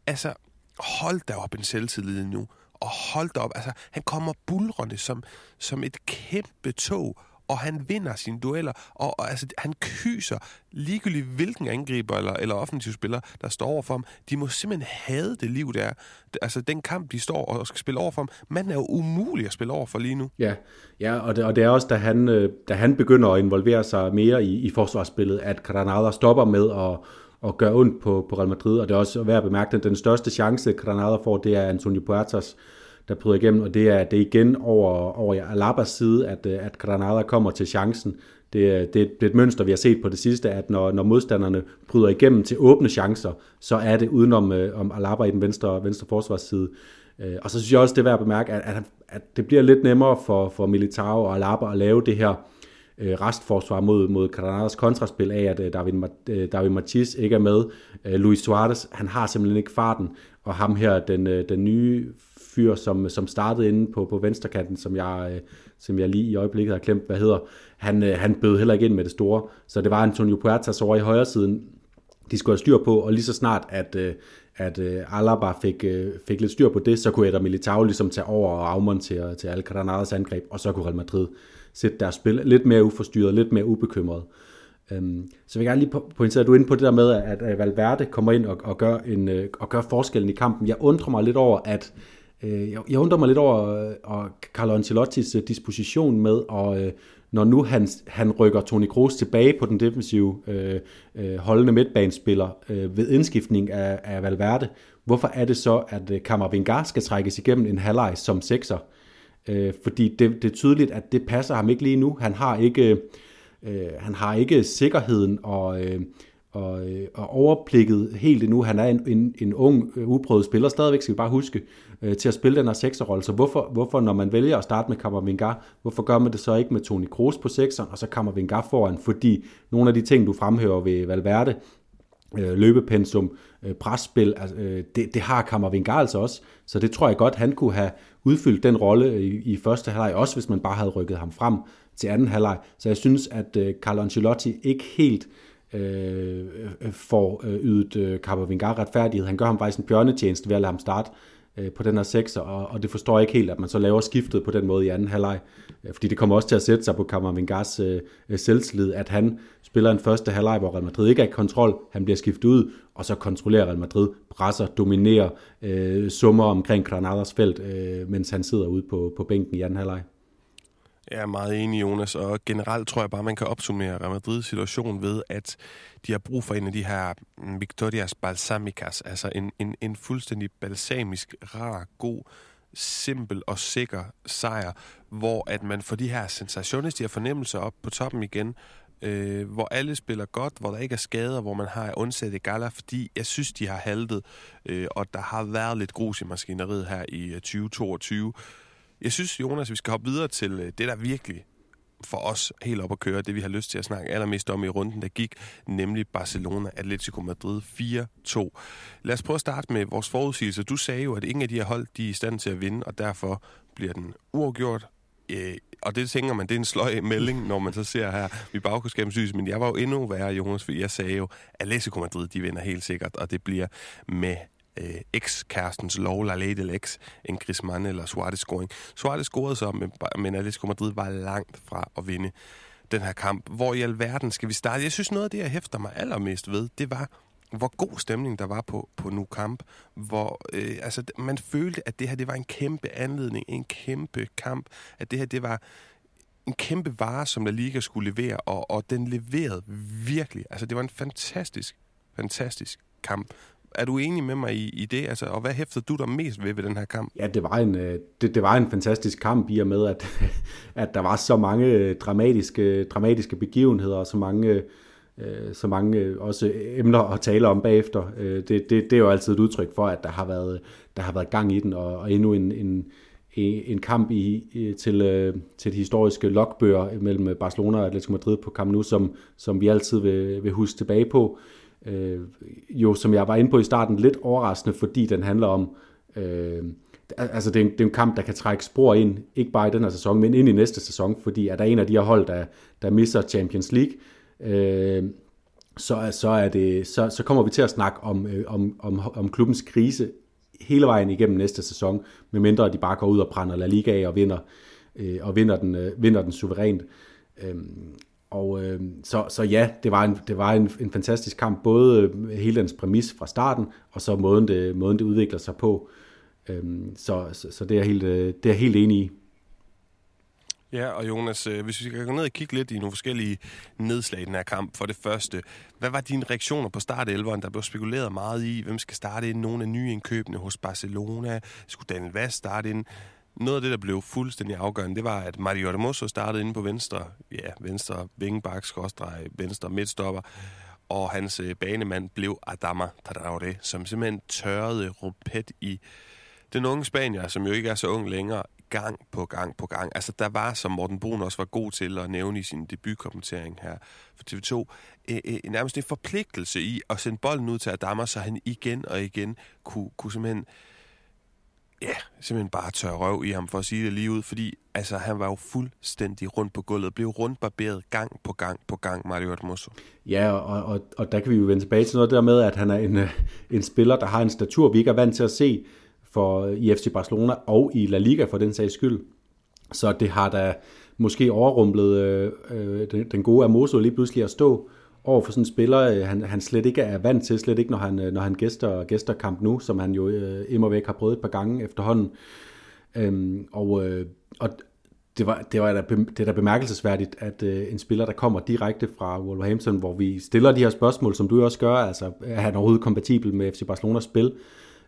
Altså, hold da op en selvtillid nu. Og hold da op. Altså, han kommer bulrende som, som et kæmpe tog og han vinder sine dueller, og, og altså, han kyser ligegyldigt hvilken angriber eller, eller offensiv spiller, der står over for ham. De må simpelthen have det liv, der Altså den kamp, de står og skal spille over for ham, manden er jo umulig at spille over for lige nu. Ja, ja og, det, og det er også, da han, øh, da han begynder at involvere sig mere i, i forsvarsspillet, at Granada stopper med at og gøre ondt på, på Real Madrid, og det er også værd at bemærke, at den største chance, Granada får, det er Antonio Puertas, der bryder igennem, og det er, det er igen over, over Alabas side, at, øh, at Granada kommer til chancen. Det, det, det er et mønster, vi har set på det sidste, at når, når modstanderne bryder igennem til åbne chancer, så er det udenom øh, om Alaba i den venstre, venstre forsvarsside. Øh, og så synes jeg også, det er værd at bemærke, at, at, at det bliver lidt nemmere for, for Militao og Alaba at lave det her øh, restforsvar mod, mod Granadas kontraspil af, at øh, David, øh, David Matiz ikke er med. Øh, Luis Suarez, han har simpelthen ikke farten, og ham her, den, øh, den nye fyr, som, som startede inde på, på venstrekanten, som jeg, øh, som jeg lige i øjeblikket har klemt, hvad hedder, han, øh, han bød heller ikke ind med det store. Så det var Antonio Puertas over i højre siden, de skulle have styr på, og lige så snart, at, øh, at øh, Alaba fik, øh, fik lidt styr på det, så kunne Eder Militao ligesom tage over og afmontere til Alcaranas angreb, og så kunne Real Madrid sætte deres spil lidt mere uforstyrret, lidt mere ubekymret. Um, så vil jeg gerne lige pointere, at du er inde på det der med, at Valverde kommer ind og, og, gør en, øh, og gør forskellen i kampen. Jeg undrer mig lidt over, at Øh, jeg, jeg undrer mig lidt over øh, og Carlo Ancelottis øh, disposition med, og når nu han, han rykker Toni Kroos tilbage på den defensive øh, øh, holdende midtbanespiller øh, ved indskiftning af, af Valverde, hvorfor er det så, at Kammervengar skal trækkes igennem en halvleg som sekser? øh, fordi det, det er tydeligt, at det passer ham ikke lige nu. Han har ikke, øh, han har ikke sikkerheden og, øh, og, øh, og overblikket helt endnu. Han er en, en, en ung, øh, uprøvet spiller stadigvæk, skal vi bare huske, øh, til at spille den her sekserrolle. Så hvorfor, hvorfor, når man vælger at starte med Kammervenga, hvorfor gør man det så ikke med Toni Kroos på sekseren, og så Kammervenga foran? Fordi nogle af de ting, du fremhører ved Valverde, øh, løbepensum, øh, presspil, altså, øh, det, det har Kammervenga altså også. Så det tror jeg godt, han kunne have udfyldt den rolle i, i første halvleg, også hvis man bare havde rykket ham frem til anden halvleg. Så jeg synes, at øh, Carlo Ancelotti ikke helt øh, Øh, øh, får øh, ydet øh, Kammervenga retfærdighed. Han gør ham faktisk en bjørnetjeneste ved at lade ham starte øh, på den her sekser, og, og det forstår jeg ikke helt, at man så laver skiftet på den måde i anden halvleg, øh, fordi det kommer også til at sætte sig på Kammervengas øh, selvtillid, at han spiller en første halvleg, hvor Real Madrid ikke er i kontrol, han bliver skiftet ud, og så kontrollerer Real Madrid, presser, dominerer, øh, summer omkring Granadas felt, øh, mens han sidder ude på, på bænken i anden halvleg. Jeg er meget enig, Jonas, og generelt tror jeg bare, man kan opsummere Real Madrids situation ved, at de har brug for en af de her mm, Victorias Balsamicas, altså en, en, en fuldstændig balsamisk, rar, god, simpel og sikker sejr, hvor at man får de her sensationer, de her fornemmelser op på toppen igen, øh, hvor alle spiller godt, hvor der ikke er skader, hvor man har undsat gala, fordi jeg synes, de har haltet, øh, og der har været lidt grus i maskineriet her i øh, 2022. Jeg synes, Jonas, vi skal hoppe videre til øh, det, der virkelig for os helt op at køre, det vi har lyst til at snakke allermest om i runden, der gik, nemlig Barcelona Atletico Madrid 4-2. Lad os prøve at starte med vores forudsigelse. Du sagde jo, at ingen af de her hold, de er i stand til at vinde, og derfor bliver den uafgjort. Øh, og det tænker man, det er en sløj melding, når man så ser her i bagkudskabens men jeg var jo endnu værre, Jonas, for jeg sagde jo, at Atletico Madrid, de vinder helt sikkert, og det bliver med øh, eks-kærestens lov, La Ley del Ex, en Griezmann eller Suarez scoring. Suarez scorede så, men, men Atletico Madrid var langt fra at vinde den her kamp. Hvor i alverden skal vi starte? Jeg synes, noget af det, jeg hæfter mig allermest ved, det var, hvor god stemning der var på, på nu kamp. Hvor, øh, altså, man følte, at det her det var en kæmpe anledning, en kæmpe kamp. At det her det var en kæmpe vare, som La Liga skulle levere, og, og den leverede virkelig. Altså, det var en fantastisk, fantastisk kamp er du enig med mig i, i det? Altså, og hvad hæftede du dig mest ved ved den her kamp? Ja, det var en, øh, det, det var en fantastisk kamp i og med, at, (laughs) at der var så mange øh, dramatiske, dramatiske begivenheder og så mange, øh, så mange også emner at tale om bagefter. Det, det, det er jo altid et udtryk for, at der har været, der har været gang i den, og, og endnu en, en, en kamp i, til, til de historiske logbøger mellem Barcelona og Atletico Madrid på Camp Nou, som, som vi altid vil, vil huske tilbage på øh, øh, jo, som jeg var inde på i starten, lidt overraskende, fordi den handler om, øh, altså det er, en, det er en kamp, der kan trække spor ind, ikke bare i den her sæson, men ind i næste sæson, fordi er der en af de her hold, der, der misser Champions League, øh, så, så, er det, så, så kommer vi til at snakke om, øh, om, om, om klubbens krise hele vejen igennem næste sæson, medmindre de bare går ud og brænder La Liga af og vinder, øh, og vinder den, øh, vinder den suverænt. Øh, og øh, så, så ja, det var, en, det var en, en fantastisk kamp, både øh, hele dens præmis fra starten, og så måden det, måden det udvikler sig på. Øh, så, så, så det, er helt, øh, det er jeg helt enig i. Ja, og Jonas, øh, hvis vi skal gå ned og kigge lidt i nogle forskellige nedslag i den her kamp. For det første, hvad var dine reaktioner på startelveren? Der blev spekuleret meget i, hvem skal starte ind? Nogle af nye indkøbene hos Barcelona. Skulle Daniel Vaz starte ind? Noget af det, der blev fuldstændig afgørende, det var, at Mario Hermoso startede inde på venstre, ja, venstre vingebak, skråstreg, venstre midtstopper, og hans øh, banemand blev Adama Traoré, som simpelthen tørrede rupet i den unge Spanier, som jo ikke er så ung længere, gang på gang på gang. Altså, der var, som Morten Brun også var god til at nævne i sin debutkommentering her for TV2, øh, øh, nærmest en forpligtelse i at sende bolden ud til Adama, så han igen og igen kunne, kunne simpelthen ja, simpelthen bare tør røv i ham, for at sige det lige ud, fordi altså, han var jo fuldstændig rundt på gulvet, blev rundt barberet gang på gang på gang, Mario Hermoso. Ja, og, og, og der kan vi jo vende tilbage til noget der med, at han er en, øh, en spiller, der har en statur, vi ikke er vant til at se for øh, i FC Barcelona og i La Liga for den sags skyld. Så det har da måske overrumplet øh, øh den, den gode Amoso lige pludselig at stå over for sådan en spiller, øh, han, han slet ikke er vant til, slet ikke når han, øh, når han gæster, gæster kamp nu, som han jo øh, immer væk har prøvet et par gange efterhånden. Øhm, og, øh, og det var, det var da, det er da bemærkelsesværdigt, at øh, en spiller, der kommer direkte fra Wolverhampton, hvor vi stiller de her spørgsmål, som du også gør, altså er han overhovedet kompatibel med FC Barcelonas spil?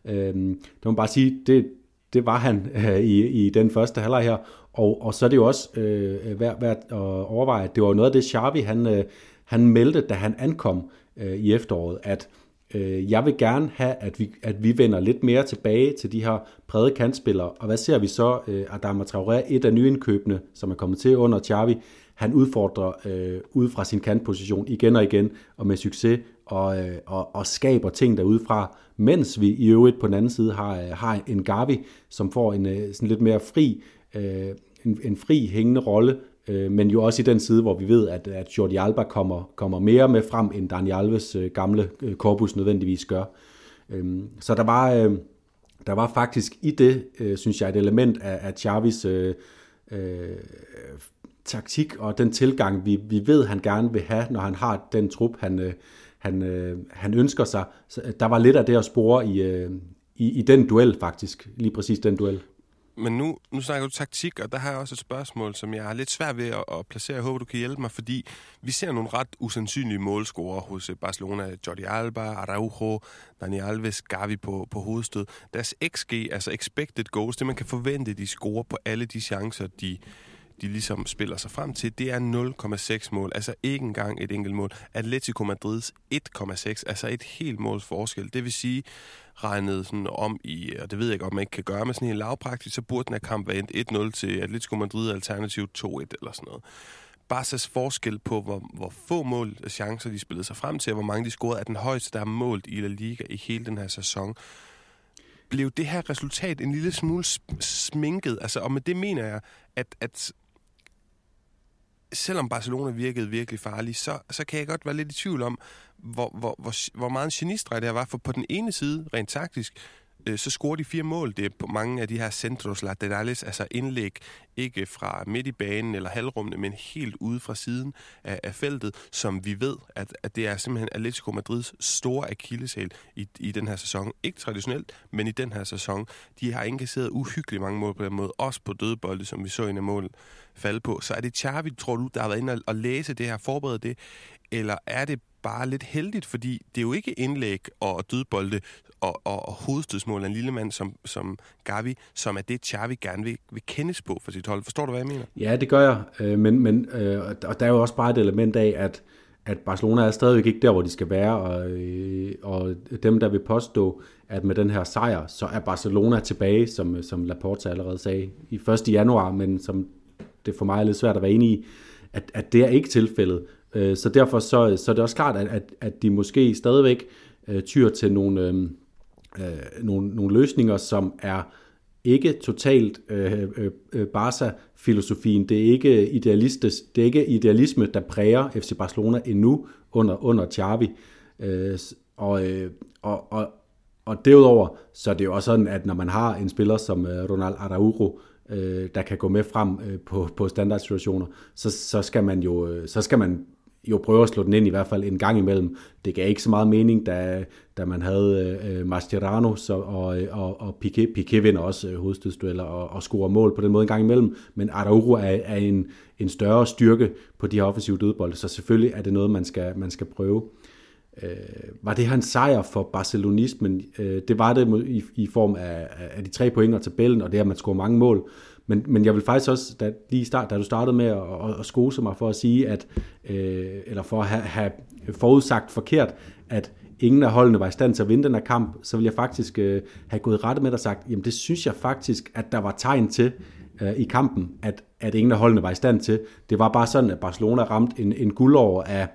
Øhm, det må bare sige, det, det var han øh, i, i den første halvleg her. Og, og så er det jo også øh, øh værd, værd at overveje, at det var noget af det, Xavi han, øh, han meldte, da han ankom øh, i efteråret, at øh, jeg vil gerne have, at vi, at vi vender lidt mere tilbage til de her brede kantspillere. Og hvad ser vi så? Øh, Adama Traoré, et af nyindkøbene, som er kommet til under Xavi, han udfordrer øh, ud fra sin kantposition igen og igen, og med succes, og, øh, og, og skaber ting derudefra, mens vi i øvrigt på den anden side har, øh, har en Gavi, som får en øh, sådan lidt mere fri, øh, en, en fri hængende rolle, øh, men jo også i den side, hvor vi ved, at, at Jordi Alba kommer, kommer mere med frem, end Dani Alves øh, gamle øh, korpus nødvendigvis gør. Øh, så der var, øh, der var faktisk i det, øh, synes jeg, et element af, af Chavis øh, øh, taktik og den tilgang, vi, vi ved, han gerne vil have, når han har den trup, han, øh, han, øh, han ønsker sig. Så øh, der var lidt af det at spore i, øh, i, i den duel faktisk, lige præcis den duel. Men nu, nu snakker du taktik, og der har jeg også et spørgsmål, som jeg har lidt svært ved at, at placere. Jeg håber, du kan hjælpe mig, fordi vi ser nogle ret usandsynlige målscorer hos øh, Barcelona. Jordi Alba, Araujo, Dani Alves, Gavi på, på hovedstød. Deres XG, altså expected goals, det man kan forvente, de scorer på alle de chancer, de, de ligesom spiller sig frem til, det er 0,6 mål. Altså ikke engang et enkelt mål. Atletico Madrids 1,6, altså et helt måls forskel. Det vil sige, regnet sådan om i, og det ved jeg ikke, om man ikke kan gøre med sådan en lavpraktisk, så burde den her kamp være endt 1-0 til Atletico Madrid alternativ 2-1 eller sådan noget. Barca's forskel på, hvor, hvor få mål og chancer de spillede sig frem til, og hvor mange de scorede, er den højeste, der er målt i La Liga i hele den her sæson blev det her resultat en lille smule sminket. Altså, og med det mener jeg, at, at selvom Barcelona virkede virkelig farlig, så, så kan jeg godt være lidt i tvivl om, hvor, hvor, hvor, hvor meget en genistreg det her var. For på den ene side, rent taktisk, øh, så scorer de fire mål. Det er på mange af de her centros laterales, altså indlæg ikke fra midt i banen eller halvrummene, men helt ude fra siden af, af feltet, som vi ved, at, at det er simpelthen Atletico Madrids store akilleshæl i, i den her sæson. Ikke traditionelt, men i den her sæson. De har indkasseret uhyggeligt mange mål på den måde, også på dødbolde, som vi så en af mål falde på. Så er det Xavi, tror du, der har været inde og læse det her, forberede det, eller er det bare lidt heldigt, fordi det er jo ikke indlæg og dødbolde og, og, og hovedstødsmål af en lille mand som, som Gavi, som er det, Xavi gerne vil, vil kendes på for sit hold. Forstår du, hvad jeg mener? Ja, det gør jeg, øh, men, men øh, og der er jo også bare et element af, at at Barcelona er stadigvæk ikke der, hvor de skal være, og, øh, og dem, der vil påstå, at med den her sejr, så er Barcelona tilbage, som, som Laporta allerede sagde, i 1. januar, men som det for mig er lidt svært at være enig i, at, at det er ikke tilfældet. Øh, så derfor så, så er det også klart, at, at, at de måske stadigvæk øh, tyr til nogle, øhm, øh, nogle, nogle løsninger, som er ikke totalt øh, øh, øh Barca-filosofien. Det er ikke idealistisk, det er ikke idealisme, der præger FC Barcelona endnu under, under Xavi. Øh, og, øh, og, og, og derudover, så er det jo også sådan, at når man har en spiller som øh, Ronald Araujo, øh, der kan gå med frem øh, på, på standardsituationer, så, så skal man jo øh, så skal man jo prøve at slå den ind i hvert fald en gang imellem. Det gav ikke så meget mening, da, da man havde øh, Mascherano så, og, øh, og, og Piqué. Piqué vinder også øh, hovedstødsdueller og, og scorer mål på den måde en gang imellem, men Araujo er, er en, en større styrke på de her offensive dødbolde, så selvfølgelig er det noget, man skal, man skal prøve. Øh, var det her en sejr for barcelonismen? Øh, det var det i, i form af, af de tre point og tabellen, og det at man scorer mange mål. Men, men jeg vil faktisk også, da, lige start, da du startede med at, at, at skose mig for at sige, at, øh, eller for at have, have forudsagt forkert, at ingen af holdene var i stand til at vinde den her kamp, så vil jeg faktisk øh, have gået rette med og sagt, jamen det synes jeg faktisk, at der var tegn til øh, i kampen, at, at ingen af holdene var i stand til. Det var bare sådan, at Barcelona ramte en, en guldår af,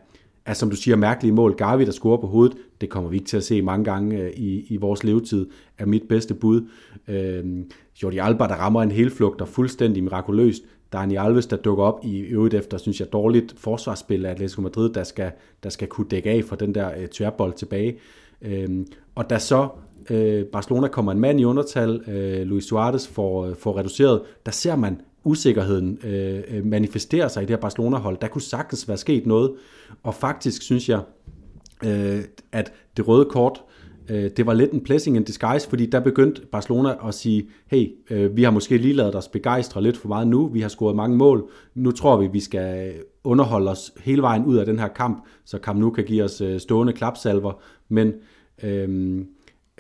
er, som du siger, mærkelige mål. Gavi, der scorer på hovedet, det kommer vi ikke til at se mange gange øh, i, i vores levetid, er mit bedste bud. Øh, Jordi Alba, der rammer en helflugt og fuldstændig mirakuløst. Dani Alves, der dukker op i øvrigt efter, synes jeg, dårligt forsvarsspil af Atletico Madrid, der skal, der skal kunne dække af for den der øh, tværbold tilbage. Øh, og da så øh, Barcelona kommer en mand i undertal, øh, Luis Suarez får, øh, får reduceret, der ser man usikkerheden øh, øh, manifesterer sig i det her Barcelona-hold. Der kunne sagtens være sket noget, og faktisk synes jeg, øh, at det røde kort, øh, det var lidt en blessing in disguise, fordi der begyndte Barcelona at sige, hey, øh, vi har måske lige lavet os begejstre lidt for meget nu, vi har scoret mange mål, nu tror vi, vi skal underholde os hele vejen ud af den her kamp, så kamp nu kan give os øh, stående klapsalver, men øh,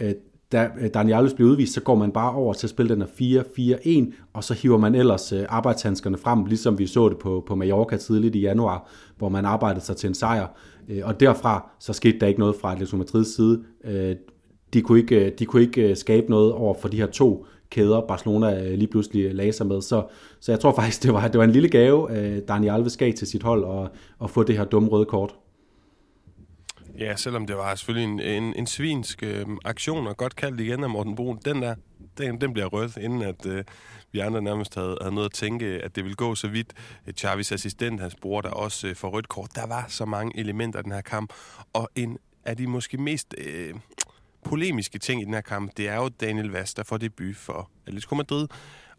øh, da Danielus Daniel Alves bliver udvist, så går man bare over til at spille den her 4-4-1, og så hiver man ellers øh, arbejdshandskerne frem, ligesom vi så det på, på Mallorca tidligt i januar, hvor man arbejdede sig til en sejr. Øh, og derfra, så skete der ikke noget fra Atletico Madrids side. De kunne ikke, de kunne ikke skabe noget over for de her to kæder, Barcelona lige pludselig lagde sig med. Så, så jeg tror faktisk, (laughs) det var, det var en lille gave, Daniel Alves gav til sit hold at, at få det her dumme røde kort. Ja, selvom det var selvfølgelig en, en, en svinsk øh, aktion, og godt kaldt igen af Morten Brun, den der, den, den bliver rød, inden at øh, vi andre nærmest havde, havde noget at tænke, at det ville gå så vidt. Chavis assistent, hans bror, der også øh, får rødt kort. Der var så mange elementer i den her kamp, og en af de måske mest øh, polemiske ting i den her kamp, det er jo Daniel Vaz, der får debut for Atletico Madrid,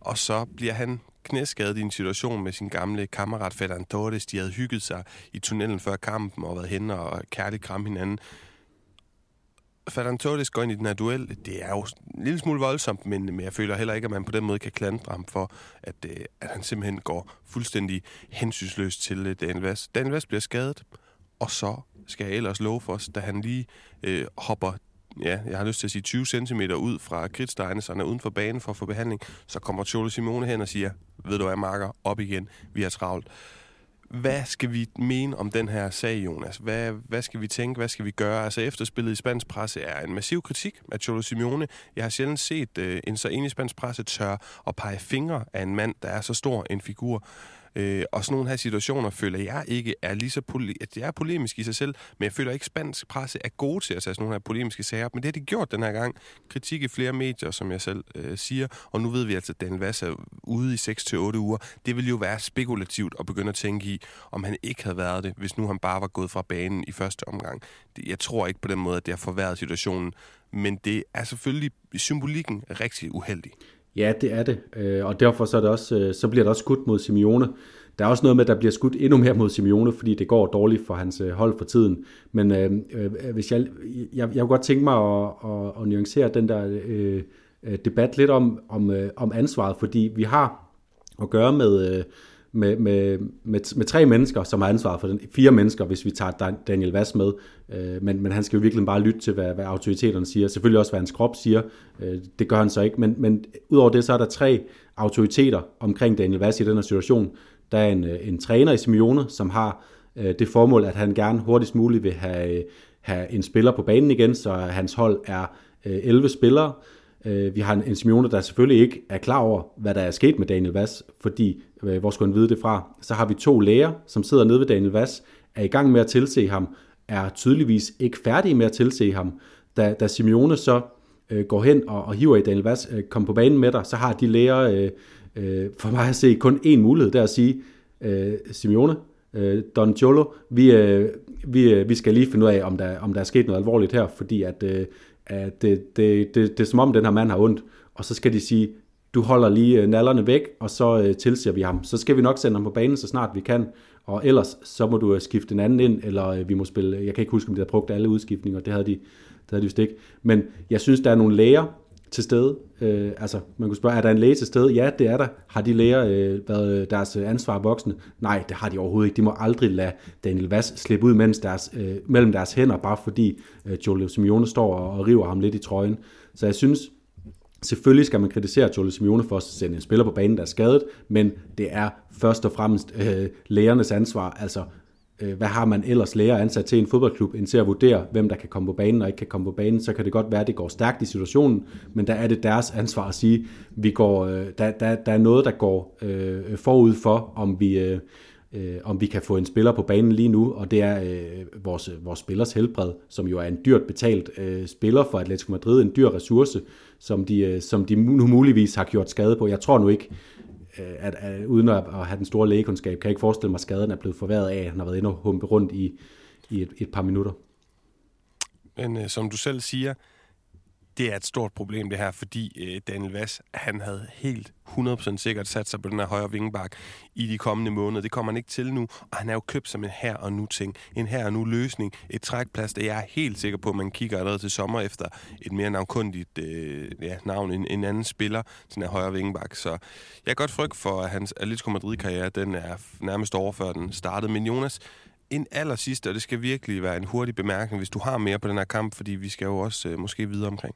og så bliver han knæskadet i en situation med sin gamle kammerat Ferran Torres. De havde hygget sig i tunnelen før kampen og været hen og kærligt kram hinanden. Ferran Torres går ind i den her duel. Det er jo en lille smule voldsomt, men, men jeg føler heller ikke, at man på den måde kan klandre ham for, at, øh, at han simpelthen går fuldstændig hensynsløst til Daniel Vest. Daniel Vest bliver skadet, og så skal jeg ellers love for os, da han lige øh, hopper ja, jeg har lyst til at sige 20 cm ud fra kridtstejene, så han er uden for banen for at få behandling, så kommer Cholo Simone hen og siger, ved du hvad, Marker, op igen, vi har travlt. Hvad skal vi mene om den her sag, Jonas? Hvad, hvad skal vi tænke? Hvad skal vi gøre? Altså, efterspillet i spansk presse er en massiv kritik af Cholo Simeone. Jeg har sjældent set øh, en så enig spansk presse tør at pege fingre af en mand, der er så stor en figur. Øh, og sådan nogle her situationer føler jeg ikke er lige så pole- at det er polemisk i sig selv, men jeg føler ikke, at spansk presse er gode til at tage sådan nogle her polemiske sager op. Men det har de gjort den her gang. Kritik i flere medier, som jeg selv øh, siger. Og nu ved vi altså, at Dan Vass er ude i 6-8 uger. Det vil jo være spekulativt at begynde at tænke i, om han ikke havde været det, hvis nu han bare var gået fra banen i første omgang. Jeg tror ikke på den måde, at det har forværret situationen. Men det er selvfølgelig symbolikken rigtig uheldig. Ja, det er det, øh, og derfor så, er det også, øh, så bliver der også skudt mod Simeone. Der er også noget med, at der bliver skudt endnu mere mod Simeone, fordi det går dårligt for hans øh, hold for tiden. Men øh, øh hvis jeg, jeg, jeg kunne godt tænke mig at, at, at nuancere den der øh, øh debat lidt om, om, øh, om ansvaret, fordi vi har at gøre med, øh, med, med, med, med tre mennesker, som har ansvaret for den. Fire mennesker, hvis vi tager Daniel Vass med. Øh, men, men han skal jo virkelig bare lytte til, hvad, hvad autoriteterne siger. Selvfølgelig også, hvad hans krop siger. Øh, det gør han så ikke. Men, men udover det, så er der tre autoriteter omkring Daniel Vass i den her situation. Der er en, øh, en træner i Simeone, som har øh, det formål, at han gerne hurtigst muligt vil have, øh, have en spiller på banen igen, så hans hold er øh, 11 spillere. Øh, vi har en, en Simeone, der selvfølgelig ikke er klar over, hvad der er sket med Daniel Vass, fordi øh, hvor skulle han vide det fra? Så har vi to læger, som sidder nede ved Daniel Vass, er i gang med at tilse ham, er tydeligvis ikke færdige med at tilse ham. Da, da Simeone så øh, går hen og, og hiver i Daniel Vass, øh, kom på banen med dig, så har de læger øh, øh, for mig at se kun én mulighed, der at sige, øh, Simeone, øh, Don Cholo, vi, øh, vi, øh, vi skal lige finde ud af, om der, om der er sket noget alvorligt her, fordi at, øh, at det, det, det, det er som om, den her mand har ondt, og så skal de sige, du holder lige øh, nallerne væk, og så øh, tilser vi ham. Så skal vi nok sende ham på banen, så snart vi kan, og ellers så må du øh, skifte en anden ind, eller øh, vi må spille, jeg kan ikke huske, om de har brugt alle udskiftninger, det havde de, det havde de vist ikke. Men jeg synes, der er nogle læger til stede. Øh, altså, man kunne spørge, er der en læge til stede? Ja, det er der. Har de læger øh, været øh, deres ansvar voksne? Nej, det har de overhovedet ikke. De må aldrig lade Daniel Vass slippe ud mens deres, øh, mellem deres hænder, bare fordi øh, Jolio Simeone står og, og river ham lidt i trøjen. Så jeg synes, Selvfølgelig skal man kritisere Jolio Simeone for at sende en spiller på banen, der er skadet, men det er først og fremmest øh, lægernes ansvar. Altså, Øh, hvad har man ellers læger ansat til en fodboldklub, end til at vurdere, hvem der kan komme på banen og ikke kan komme på banen. Så kan det godt være, at det går stærkt i situationen, men der er det deres ansvar at sige, vi går, øh, der, der, der er noget, der går øh, forud for, om vi... Øh, øh, om vi kan få en spiller på banen lige nu, og det er øh, vores, vores spillers helbred, som jo er en dyrt betalt øh, spiller for Atletico Madrid, en dyr ressource, som de, øh, som de nu muligvis har gjort skade på. Jeg tror nu ikke, øh, Øh, at, at uden at, at have den store lægekundskab, kan jeg ikke forestille mig, at skaden er blevet forværret af, at han har været inde og humpe rundt i, i et, et par minutter. Men øh, som du selv siger, det er et stort problem det her, fordi øh, Daniel Vass, han havde helt 100% sikkert sat sig på den her højre vingebak i de kommende måneder. Det kommer han ikke til nu, og han er jo købt som en her og nu ting. En her og nu løsning, et trækplads, det jeg er helt sikker på, at man kigger allerede til sommer efter et mere navnkundigt øh, ja, navn, en, en anden spiller til den her højre vingebak. Så jeg er godt frygt for, at hans Atletico Madrid-karriere, den er nærmest over, før den startede. Men Jonas, en aller sidste, og det skal virkelig være en hurtig bemærkning, hvis du har mere på den her kamp, fordi vi skal jo også øh, måske videre omkring.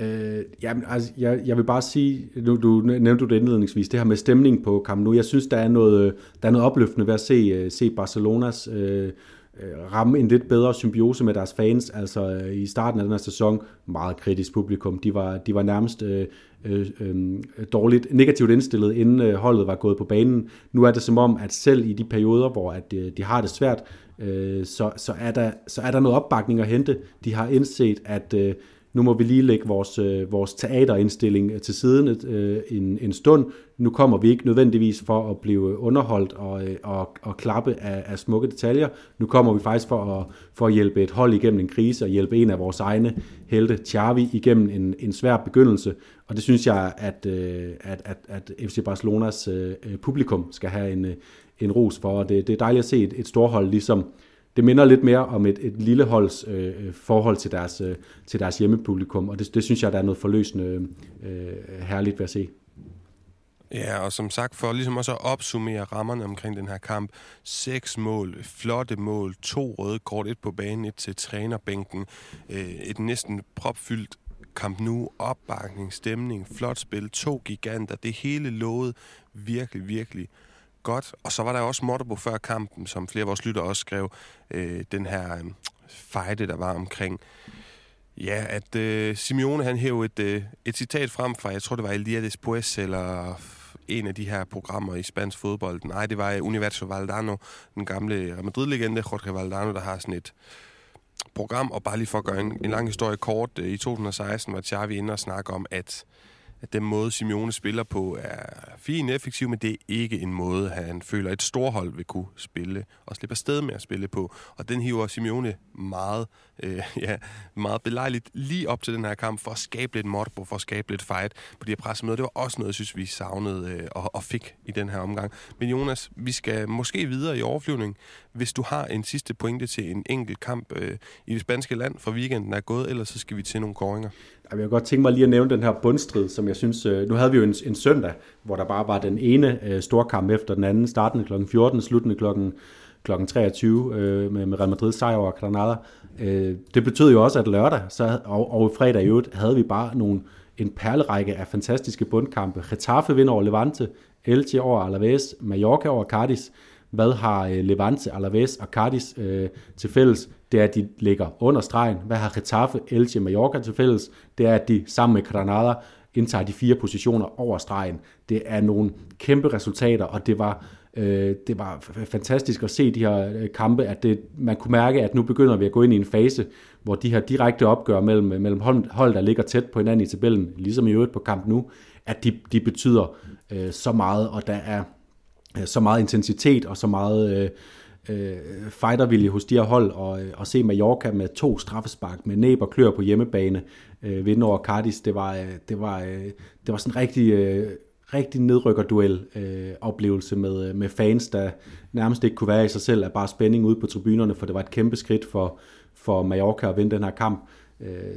Øh, jamen, altså, jeg, jeg vil bare sige, nu du nævnte du det indledningsvis, det her med stemning på kampen nu. Jeg synes, der er noget, øh, der er noget opløftende ved at se, øh, se Barcelonas øh, øh, ramme en lidt bedre symbiose med deres fans. Altså i starten af den her sæson, meget kritisk publikum. De var, de var nærmest øh, øh, øh, dårligt, negativt indstillet, inden øh, holdet var gået på banen. Nu er det som om, at selv i de perioder, hvor at, øh, de har det svært, øh, så, så, er der, så er der noget opbakning at hente. De har indset, at øh, nu må vi lige lægge vores, øh, vores teaterindstilling til siden øh, en, en stund. Nu kommer vi ikke nødvendigvis for at blive underholdt og, øh, og, og klappe af, af smukke detaljer. Nu kommer vi faktisk for at, for at hjælpe et hold igennem en krise og hjælpe en af vores egne helte, Xavi, igennem en, en svær begyndelse. Og det synes jeg, at, øh, at, at, at FC Barcelonas øh, øh, publikum skal have en, øh, en ros for. Og det, det er dejligt at se et, et storhold ligesom det minder lidt mere om et, et lille holds øh, forhold til deres, øh, til deres hjemmepublikum, og det, det synes jeg, der er noget forløsende øh, herligt ved at se. Ja, og som sagt, for ligesom også at opsummere rammerne omkring den her kamp. Seks mål, flotte mål, to røde kort, et på banen, et til trænerbænken, øh, et næsten propfyldt kamp nu, opbakning, stemning, flot spil, to giganter, det hele lovede virkelig, virkelig godt. Og så var der også Morderbo før kampen, som flere af vores lytter også skrev, øh, den her øh, fejde, der var omkring Ja, at øh, Simeone han hævde et, øh, et citat frem fra, jeg tror det var El Dia Después, eller en af de her programmer i spansk fodbold. Nej, det var øh, Universo Valdano, den gamle Madrid-legende Jorge Valdano, der har sådan et program, og bare lige for at gøre en, en lang historie kort, øh, i 2016 var Xavi inde og snakke om, at at den måde, Simeone spiller på, er fin effektiv, men det er ikke en måde, han føler, et storhold vil kunne spille og slippe afsted med at spille på. Og den hiver Simeone meget, øh, (laughs) ja, meget belejligt lige op til den her kamp for at skabe lidt morbo, for at skabe lidt fight på de her pressemøder. Det var også noget, jeg synes, vi savnede øh, og, og fik i den her omgang. Men Jonas, vi skal måske videre i overflyvning, hvis du har en sidste pointe til en enkelt kamp øh, i det spanske land for weekenden er gået, ellers så skal vi til nogle koringer. Jeg vil godt tænke mig lige at nævne den her bundstrid, som jeg synes, øh, nu havde vi jo en, en søndag, hvor der bare var den ene øh, storkamp efter den anden, startende kl. 14, sluttende kl. kl. 23 øh, med, med Real Madrid sejr over Granada. Øh, det betød jo også, at lørdag så, og, og fredag i øvrigt havde vi bare nogle, en perlerække af fantastiske bundkampe. Getafe vinder over Levante, Elche over Alaves, Mallorca over Cardis. Hvad har øh, Levante, Alaves og Cardis øh, til fælles? Det er, at de ligger under stregen. Hvad har Getafe, Elche, Mallorca til fælles? Det er, at de sammen med Granada indtager de fire positioner over stregen. Det er nogle kæmpe resultater, og det var, øh, det var fantastisk at se de her øh, kampe, at det, man kunne mærke, at nu begynder vi at gå ind i en fase, hvor de her direkte opgør mellem, mellem hold, der ligger tæt på hinanden i tabellen, ligesom i øvrigt på kamp nu, at de, de betyder øh, så meget, og der er Øh, så meget intensitet og så meget... Øh, øh, fightervilje hos de her hold, og, øh, og se Mallorca med to straffespark med næb og klør på hjemmebane øh, vinde over Cardis, det var, øh, det var, det var sådan en rigtig, øh, rigtig nedrykkerduel øh, oplevelse med, med fans, der nærmest ikke kunne være i sig selv, af bare spænding ude på tribunerne, for det var et kæmpe skridt for, for Mallorca at vinde den her kamp.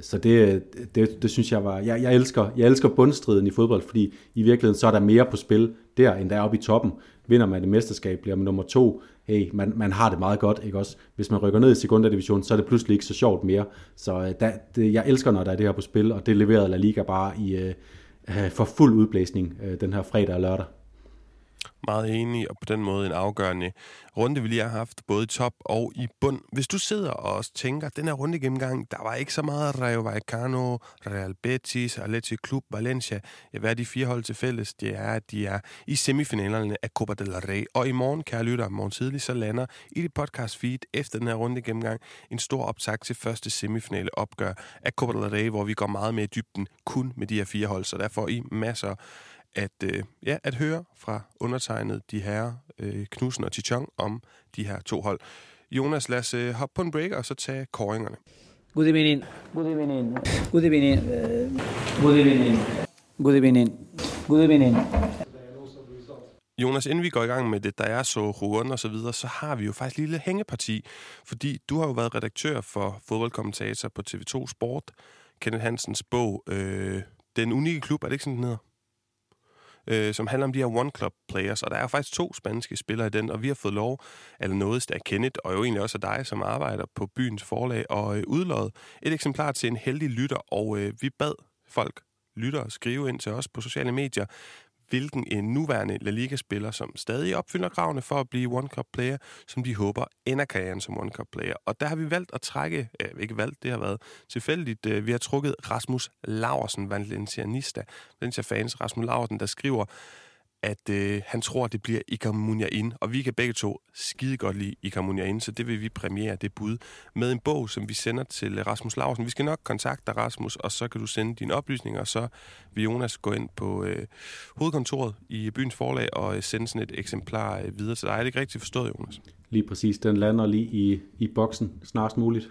Så det, det, det synes jeg var... Jeg, jeg, elsker, jeg elsker bundstriden i fodbold, fordi i virkeligheden så er der mere på spil der, end der er oppe i toppen. Vinder man et mesterskab, bliver man nummer to, hey, man, man har det meget godt, ikke også? Hvis man rykker ned i sekundadivisionen, så er det pludselig ikke så sjovt mere. Så øh, da, der, det, jeg elsker, når der er det her på spil, og det leverede La Liga bare i, øh, øh for fuld udblæsning øh, den her fredag og lørdag. Meget enig, og på den måde en afgørende runde, vi lige har haft, både i top og i bund. Hvis du sidder og tænker, den her runde gennemgang, der var ikke så meget Rayo Vallecano, Real Betis, Atleti Club, Valencia. Ja, hvad er de fire hold til fælles? Det er, at de er i semifinalerne af Copa del Rey. Og i morgen, kære lytter, morgen tidlig, så lander i det podcast feed efter den her runde gennemgang en stor optag til første semifinale opgør af Copa del Rey, hvor vi går meget mere i dybden kun med de her fire hold. Så der får I masser at, øh, ja, at høre fra undertegnet de her øh, Knudsen og Tichong om de her to hold. Jonas, lad os øh, hoppe på en break og så tage koringerne. Good evening. Good evening. Good evening. Good evening. Good evening. Good evening. Jonas, inden vi går i gang med det, der er så ruren og så videre, så har vi jo faktisk et lille hængeparti, fordi du har jo været redaktør for fodboldkommentator på TV2 Sport, Kenneth Hansens bog, øh, Den Unikke Klub, er det ikke sådan, den hedder? Øh, som handler om de her one-club-players, og der er faktisk to spanske spillere i den, og vi har fået lov, eller noget af Kenneth, og jo egentlig også af dig, som arbejder på byens forlag, og øh, udlod et eksemplar til en heldig lytter, og øh, vi bad folk lytter og skrive ind til os på sociale medier, hvilken en nuværende La Liga-spiller, som stadig opfylder kravene for at blive One Cup player, som de håber ender karrieren som One Cup player. Og der har vi valgt at trække, øh, ikke valgt, det har været tilfældigt, øh, vi har trukket Rasmus Laursen, Valencianista, Valencia fans Rasmus Laursen, der skriver, at øh, han tror, det bliver Iker Munyain, og vi kan begge to skide godt lide Iker Munyain, så det vil vi premiere det bud med en bog, som vi sender til Rasmus Larsen. Vi skal nok kontakte Rasmus, og så kan du sende dine oplysninger, og så vil Jonas gå ind på øh, hovedkontoret i byens forlag og øh, sende sådan et eksemplar øh, videre til dig. Er det ikke rigtigt forstået, Jonas? Lige præcis. Den lander lige i, i boksen snarest muligt.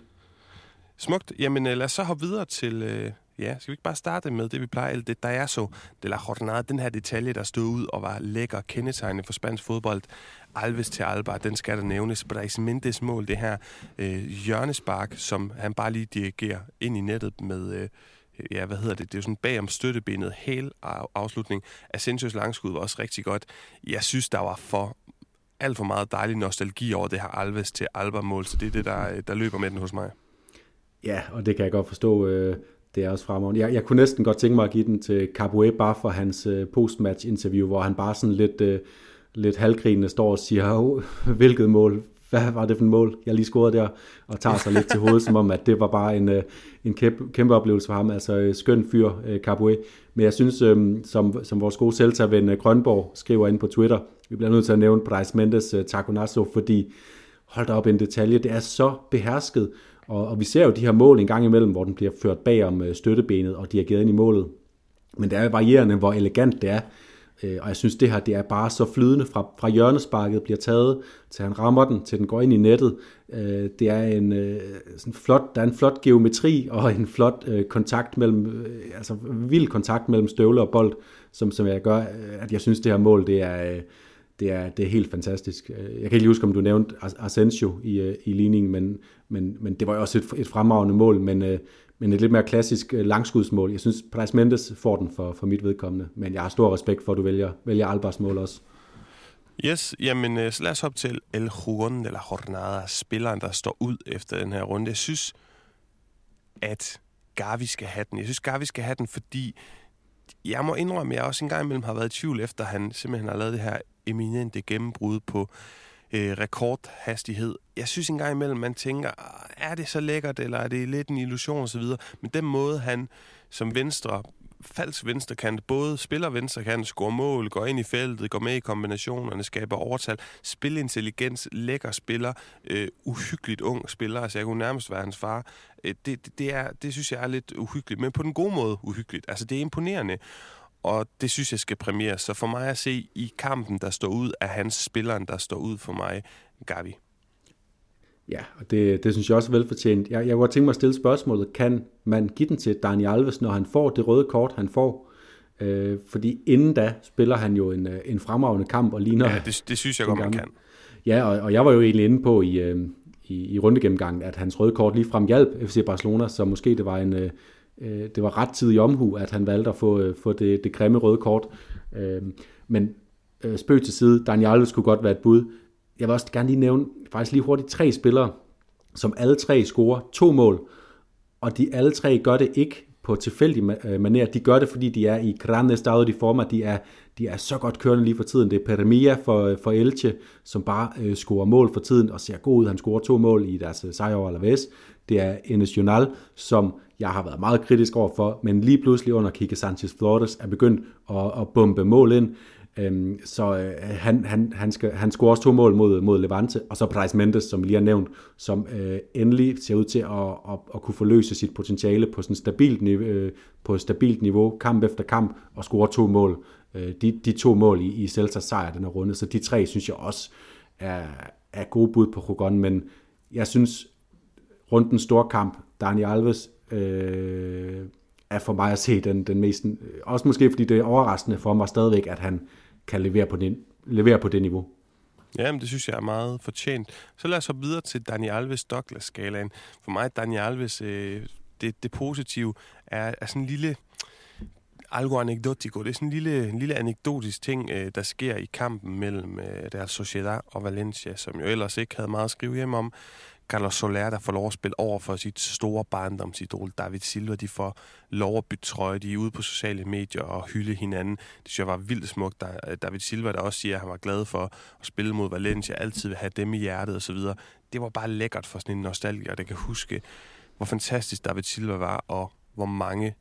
Smukt. Jamen øh, lad os så hoppe videre til... Øh, Ja, skal vi ikke bare starte med det, vi plejer, det, der er så, de la jornada, den her detalje, der stod ud og var lækker kendetegnende for spansk fodbold. Alves til Alba, den skal der nævnes. Brais Mendes mål, det her øh, hjørnespark, som han bare lige dirigerer ind i nettet med, øh, ja, hvad hedder det, det er jo sådan bagom støttebenet, hel afslutning. Asensios langskud var også rigtig godt. Jeg synes, der var for alt for meget dejlig nostalgi over det her Alves til Alba-mål, så det er det, der, øh, der løber med den hos mig. Ja, og det kan jeg godt forstå. Øh, det er også fremragende. Jeg, jeg kunne næsten godt tænke mig at give den til Caboe bare for hans øh, postmatch-interview, hvor han bare sådan lidt, øh, lidt halvgrinende står og siger, oh, hvilket mål, hvad var det for et mål, jeg lige scorede der, og tager sig lidt til hovedet, som om, at det var bare en, øh, en kæmpe, kæmpe oplevelse for ham. Altså øh, skøn fyr, øh, Caboe. Men jeg synes, øh, som, som vores gode selvtagerven øh, Grønborg skriver ind på Twitter, vi bliver nødt til at nævne Bryce Mendes øh, Taconasso, fordi hold da op en detalje, det er så behersket, og, og vi ser jo de her mål en gang imellem, hvor den bliver ført bag om øh, støttebenet og dirigeret ind i målet. Men det er varierende, hvor elegant det er. Øh, og jeg synes, det her det er bare så flydende fra, fra hjørnesparket bliver taget, til han rammer den, til den går ind i nettet. Øh, det er en sådan flot, der er en flot geometri og en flot kontakt mellem, altså vild kontakt mellem støvle og bold, som, som jeg gør, at jeg synes, det her mål, det er, det er, det er helt fantastisk. Jeg kan ikke lige huske, om du nævnte Asensio i, i ligningen, men, men, men det var jo også et, et fremragende mål, men, øh, men et lidt mere klassisk øh, langskudsmål. Jeg synes, Price Mendes får den for, for mit vedkommende, men jeg har stor respekt for, at du vælger, vælger Albers mål også. Yes, jamen øh, så lad os hoppe til El Jugon de la Jornada, spilleren, der står ud efter den her runde. Jeg synes, at Gavi skal have den. Jeg synes, Gavi skal have den, fordi jeg må indrømme, at jeg også engang imellem har været i tvivl, efter han simpelthen har lavet det her eminente gennembrud på øh, rekordhastighed. Jeg synes engang imellem, man tænker, ah, er det så lækkert, eller er det lidt en illusion osv., men den måde, han som venstre falsk venstrekant, både spiller venstrekant, scorer mål, går ind i feltet, går med i kombinationerne, skaber overtal, spilintelligens, lækker spiller, øh, uhyggeligt ung spiller, altså jeg kunne nærmest være hans far. Øh, det, det, er, det synes jeg er lidt uhyggeligt, men på den gode måde uhyggeligt. Altså det er imponerende og det synes jeg skal premieres. Så for mig at se i kampen, der står ud, af hans spilleren, der står ud for mig, Gavi. Ja, og det, det synes jeg også er velfortjent. Jeg, jeg kunne godt tænke mig at stille spørgsmålet, kan man give den til Daniel Alves, når han får det røde kort, han får? Øh, fordi inden da spiller han jo en, øh, en fremragende kamp og ligner... Ja, det, det synes jeg godt, man kan. Ja, og, og jeg var jo egentlig inde på i, øh, i, i rundegennemgangen, at hans røde kort lige frem hjalp FC Barcelona, så måske det var en, øh, øh, det var ret tid i omhu, at han valgte at få, øh, få det, det grimme røde kort. Øh, men øh, spøg til side, Daniel Alves skulle godt være et bud. Jeg vil også gerne lige nævne faktisk lige hurtigt tre spillere, som alle tre scorer to mål, og de alle tre gør det ikke på tilfældig øh, manér. De gør det, fordi de er i grande estado de former. De er, de er så godt kørende lige for tiden. Det er Peremia for, øh, for Elche, som bare øh, scorer mål for tiden og ser god ud. Han scorer to mål i deres øh, sejr over Alaves. Det er Enes Jonal, som jeg har været meget kritisk over for, men lige pludselig under Kike Sanchez Flores er begyndt at, at bombe mål ind. Øhm, så øh, han, han, han, skal, han scorer også to mål mod, mod Levante, og så Price Mendes, som lige har nævnt, som øh, endelig ser ud til at, at, at kunne forløse sit potentiale på sådan stabilt niveau, øh, på et stabilt niveau, kamp efter kamp, og score to mål. Øh, de, de to mål i, i Celtas sejr den her runde, så de tre synes jeg også er, er gode bud på Rogon, men jeg synes, rundens store kamp, Dani Alves øh, er for mig at se den, den mest... Øh, også måske fordi det er overraskende for mig stadigvæk, at han kan levere på, den, levere på det niveau. Ja, men det synes jeg er meget fortjent. Så lad os hoppe videre til Daniel Alves Douglas-skalaen. For mig, Daniel Alves, øh, det, det positive er, er sådan en lille algo anekdotico. Det er sådan en lille, en lille anekdotisk ting, øh, der sker i kampen mellem øh, deres Sociedad og Valencia, som jo ellers ikke havde meget at skrive hjem om. Carlos Soler, der får lov at spille over for sit store barndomsidol, David Silva. De får lov at bytte trøje. De er ude på sociale medier og hylde hinanden. Det synes jeg var vildt smukt. Der, øh, David Silva, der også siger, at han var glad for at spille mod Valencia, altid vil have dem i hjertet osv. Det var bare lækkert for sådan en nostalgiker, der kan huske, hvor fantastisk David Silva var, og hvor mange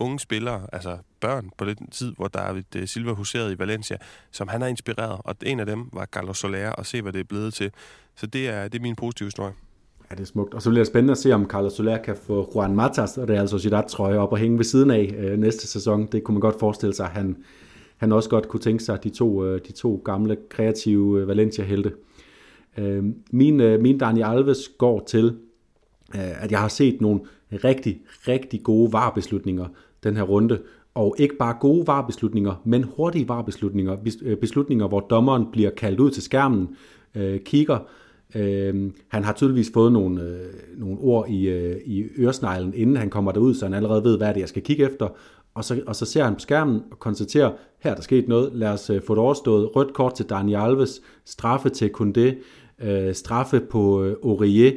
unge spillere, altså børn på den tid, hvor David øh, Silva huserede i Valencia, som han har inspireret, og en af dem var Carlos Soler, og se, hvad det er blevet til. Så det er, det er min positive historie. Ja, det er smukt. Og så bliver det spændende at se, om Carlos Soler kan få Juan Matas og Real Sociedad trøje op og hænge ved siden af øh, næste sæson. Det kunne man godt forestille sig, at han, han også godt kunne tænke sig, de to, øh, de to gamle, kreative øh, Valencia-helte. Øh, min, øh, min Daniel Alves går til, øh, at jeg har set nogle rigtig, rigtig gode varebeslutninger den her runde, og ikke bare gode varbeslutninger, men hurtige varbeslutninger. Øh, beslutninger, hvor dommeren bliver kaldt ud til skærmen, øh, kigger, Øh, han har tydeligvis fået nogle, øh, nogle ord i, øh, i øresneglen, inden han kommer derud, så han allerede ved, hvad det er, jeg skal kigge efter. Og så, og så ser han på skærmen og konstaterer, her er der sket noget, lad os øh, få det overstået. Rødt kort til Daniel Alves, straffe til Kunde, øh, straffe på øh, Aurier,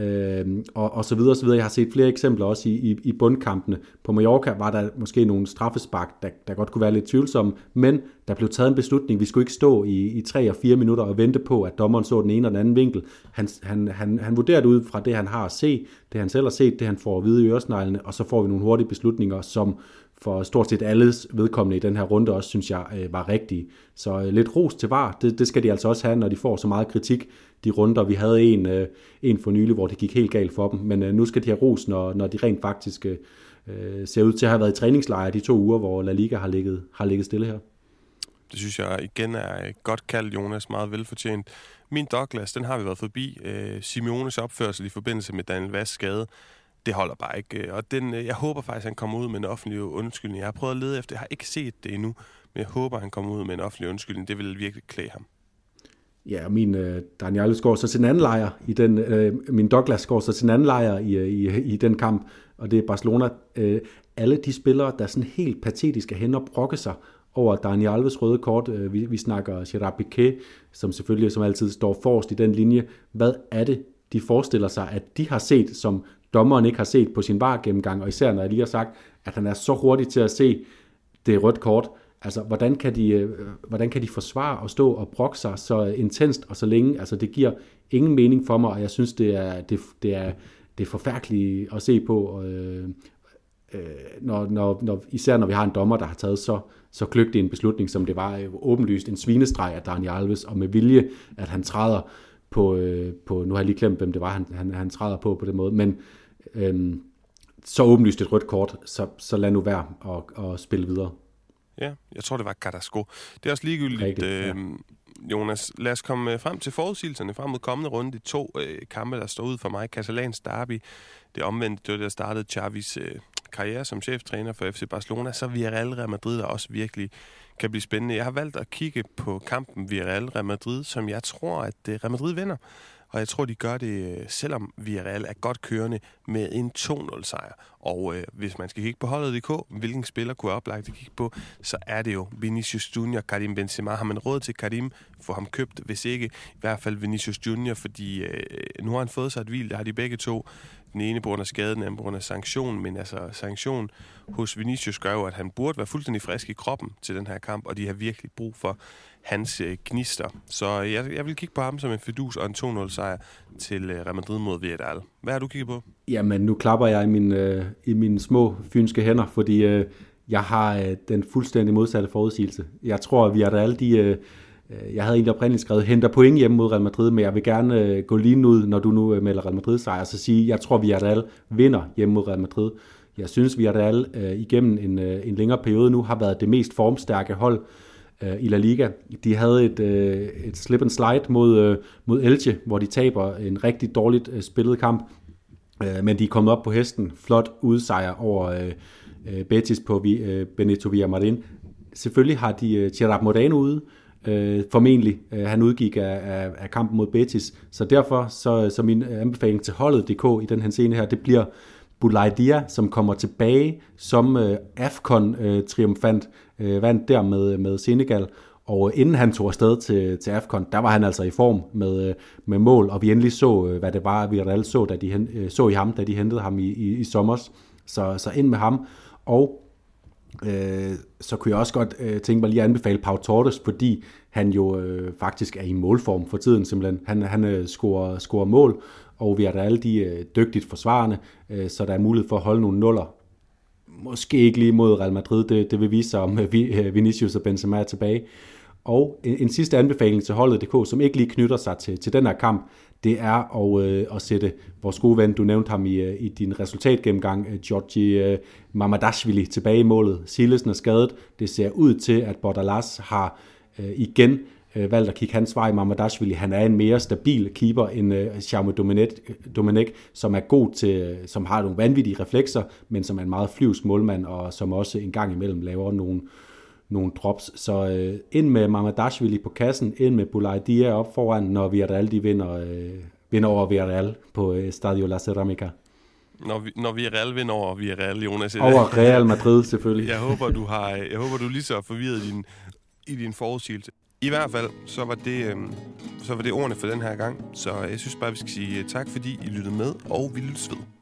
øh, og, og så videre, og så videre. Jeg har set flere eksempler også i, i, i bundkampene. På Mallorca var der måske nogle straffespark, der, der godt kunne være lidt tvivlsomme, men der blev taget en beslutning. Vi skulle ikke stå i, i tre og fire minutter og vente på, at dommeren så den ene og den anden vinkel. Han, han, han, han vurderede ud fra det, han har at se, det han selv har set, det han får at vide i øresneglene, og så får vi nogle hurtige beslutninger, som for stort set alles vedkommende i den her runde også, synes jeg, øh, var rigtige. Så øh, lidt ros til var, det, det skal de altså også have, når de får så meget kritik de runder. Vi havde en, øh, en for nylig, hvor det gik helt galt for dem, men øh, nu skal de have ros, når, når de rent faktisk øh, øh ser ud til at have været i træningslejre de to uger, hvor La Liga har ligget, har ligget stille her. Det synes jeg igen er godt kaldt, Jonas, meget velfortjent. Min Douglas, den har vi været forbi. Øh, Simeones opførsel i forbindelse med Daniel Vass skade, det holder bare ikke. Øh, og den, øh, jeg håber faktisk, at han kommer ud med en offentlig undskyldning. Jeg har prøvet at lede efter, jeg har ikke set det endnu, men jeg håber, at han kommer ud med en offentlig undskyldning. Det vil virkelig klæde ham. Ja, min øh, Daniel går så til en anden lejr i den, øh, min Douglas går så til en anden lejr i, øh, i, i den kamp, og det er Barcelona. Øh, alle de spillere, der sådan helt patetisk er hen og brokke sig over Daniel Alves røde kort. Øh, vi, vi snakker Gerard Piqué, som selvfølgelig som altid står forrest i den linje. Hvad er det, de forestiller sig, at de har set, som dommeren ikke har set på sin var gennemgang, og især når jeg lige har sagt, at han er så hurtig til at se det rødt kort, Altså, hvordan kan, de, øh, hvordan kan de forsvare at stå og brokke sig så intenst og så længe? Altså, det giver ingen mening for mig, og jeg synes, det er, det, det er, det er forfærdeligt at se på, øh, øh, når, når, når, især når vi har en dommer, der har taget så, så kløgtig en beslutning, som det var øh, åbenlyst en svinestreg af Daniel Alves, og med vilje, at han træder på, øh, på nu har jeg lige glemt, hvem det var, han, han, han træder på på den måde, men øh, så åbenlyst et rødt kort, så, så lad nu være at, at spille videre. Ja, jeg tror, det var Carrasco. Det er også ligegyldigt, Rigtigt, ja. øh, Jonas. Lad os komme øh, frem til forudsigelserne frem mod kommende runde. De to øh, kampe, der står ud for mig. Catalans derby, det omvendte, det var det, der startede Xavis øh, karriere som cheftræner for FC Barcelona. Så Villarreal Real Madrid, der også virkelig kan blive spændende. Jeg har valgt at kigge på kampen Villarreal Real Madrid, som jeg tror, at øh, Real Madrid vinder. Og jeg tror, de gør det, øh, selvom Villarreal er godt kørende med en 2-0-sejr. Og øh, hvis man skal kigge på holdet DK, hvilken spiller kunne jeg oplagt at kigge på, så er det jo Vinicius Junior, Karim Benzema. Har man råd til Karim, få ham købt, hvis ikke i hvert fald Vinicius Junior, fordi øh, nu har han fået sig et hvil, der har de begge to. Den ene på grund af skaden, den anden på grund af sanktion, men altså sanktion hos Vinicius gør jo, at han burde være fuldstændig frisk i kroppen til den her kamp, og de har virkelig brug for hans øh, gnister. Så øh, jeg, jeg vil kigge på ham som en fidus og en 2-0 sejr til øh, Real Madrid mod Villarreal. Hvad har du kigget på? Jamen, nu klapper jeg i, min, øh, i mine små fynske hænder, fordi øh, jeg har øh, den fuldstændig modsatte forudsigelse. Jeg tror, at Villarreal, de... Øh, Øh, jeg havde egentlig oprindeligt skrevet, henter point hjemme mod Real Madrid, men jeg vil gerne øh, gå lige ud, når du nu øh, melder Real Madrid sejr, så sige, jeg tror, vi Villarreal vinder hjemme mod Real Madrid. Jeg synes, vi øh, igennem en, en længere periode nu har været det mest formstærke hold, i La Liga. De havde et, et slip and slide mod, mod Elche, hvor de taber en rigtig dårligt spillet kamp, men de er kommet op på hesten. Flot udsejr over Betis på Benito Villamarin. Selvfølgelig har de Gerard Modano ude, øh, formentlig. Øh, han udgik af, af, af kampen mod Betis, så derfor så, så min anbefaling til holdet DK i den her scene her, det bliver Bulaidia, som kommer tilbage som øh, AFCON-triumfant, øh, øh, vandt der med, med Senegal. Og inden han tog afsted til, til AFCON, der var han altså i form med, øh, med mål, og vi endelig så, øh, hvad det var, vi alle så, da de, så i ham, da de hentede ham i, i, i sommer. Så, så ind med ham. Og øh, så kunne jeg også godt øh, tænke mig lige at anbefale Pau Torres, fordi han jo øh, faktisk er i målform for tiden simpelthen. Han, han øh, scorer, scorer mål, og vi har da alle de øh, dygtigt forsvarende, øh, så der er mulighed for at holde nogle nuller. Måske ikke lige mod Real Madrid, det, det vil vise sig, om øh, øh Vinicius og Benzema er tilbage. Og en, en sidste anbefaling til holdet DK, som ikke lige knytter sig til, til den her kamp, det er at, øh, at sætte vores gode ven, du nævnte ham i, øh, i din resultatgennemgang, øh, Georgi øh, Mamadashvili, tilbage i målet. Silesen er skadet. Det ser ud til, at Bordalas har øh, igen øh, valgt at kigge hans vej. Mamadashvili, han er en mere stabil keeper end øh, Jaume Domenech, som er god til, øh, som har nogle vanvittige reflekser, men som er en meget flyvsk målmand, og som også en gang imellem laver nogle, nogle drops. Så øh, ind med Mamadashvili på kassen, ind med Bulai Dia op foran, når Villarreal de vinder, øh, vinder over Villarreal på øh, Stadio La Ceramica. Når, vi, når Villarreal vinder over Villarreal, Jonas. Over Real Madrid, selvfølgelig. jeg håber, du har, jeg håber, du lige så forvirret din, i din forudsigelse. I hvert fald, så var, det, øh, så var det ordene for den her gang. Så jeg synes bare, vi skal sige tak, fordi I lyttede med, og vi lyttes ved.